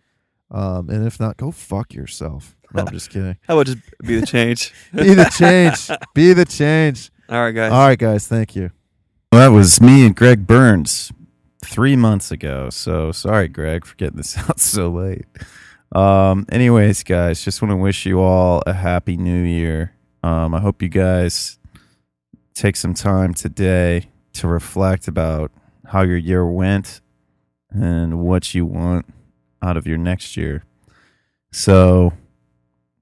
Speaker 1: Um, and if not, go fuck yourself. No, I'm just kidding.
Speaker 2: How about just be the change?
Speaker 1: Be the change. Be the change.
Speaker 2: all right, guys.
Speaker 1: All right, guys. Thank you.
Speaker 3: Well, that was me and Greg Burns.
Speaker 1: three months ago. So sorry, Greg, for getting this out so late. Um, anyways, guys, just want to wish you all a happy new year. Um, I hope you guys take some time today to reflect about how your year went and what you want out of your next year. So,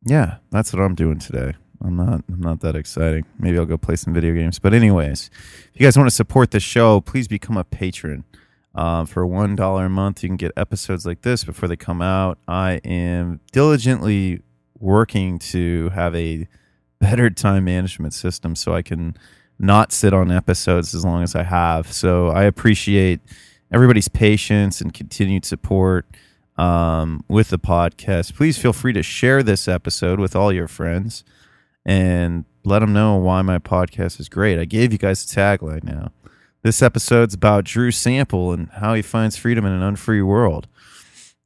Speaker 1: yeah, that's what I'm doing today. I'm not I'm not that exciting. Maybe I'll go play some video games. But anyways, if you guys want to support the show, please become a patron. Uh, for one dollar a month, you can get episodes like this before they come out. I am diligently working to have a better time management system so I can not sit on episodes as long as I have. So I appreciate everybody's patience and continued support um, with the podcast. Please feel free to share this episode with all your friends and let them know why my podcast is great. I gave you guys a tagline now. This episode's about Drew Sample and how he finds freedom in an unfree world.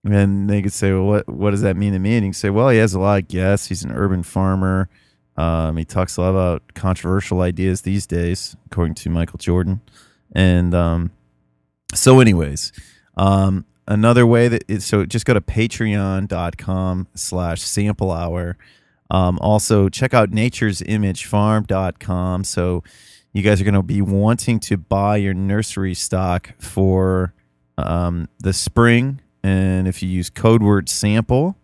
Speaker 1: And they could say, well, what, what does that mean to me? And you can say, well, he has a lot of guests. He's an urban farmer. Um, he talks a lot about controversial ideas these days, according to Michael Jordan. And um, so, anyways, um, another way that so just go to patreon.com slash sample hour. Um, also, check out nature'simagefarm.com. So, you guys are going to be wanting to buy your nursery stock for um, the spring. And if you use code word sample,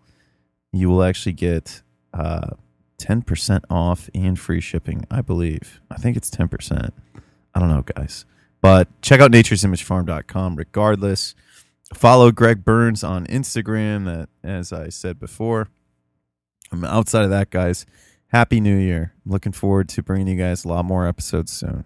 Speaker 1: you will actually get uh, 10% off and free shipping, I believe. I think it's 10%. I don't know, guys. But check out nature'simagefarm.com regardless. Follow Greg Burns on Instagram, that, as I said before. Outside of that, guys, Happy New Year. Looking forward to bringing you guys a lot more episodes soon.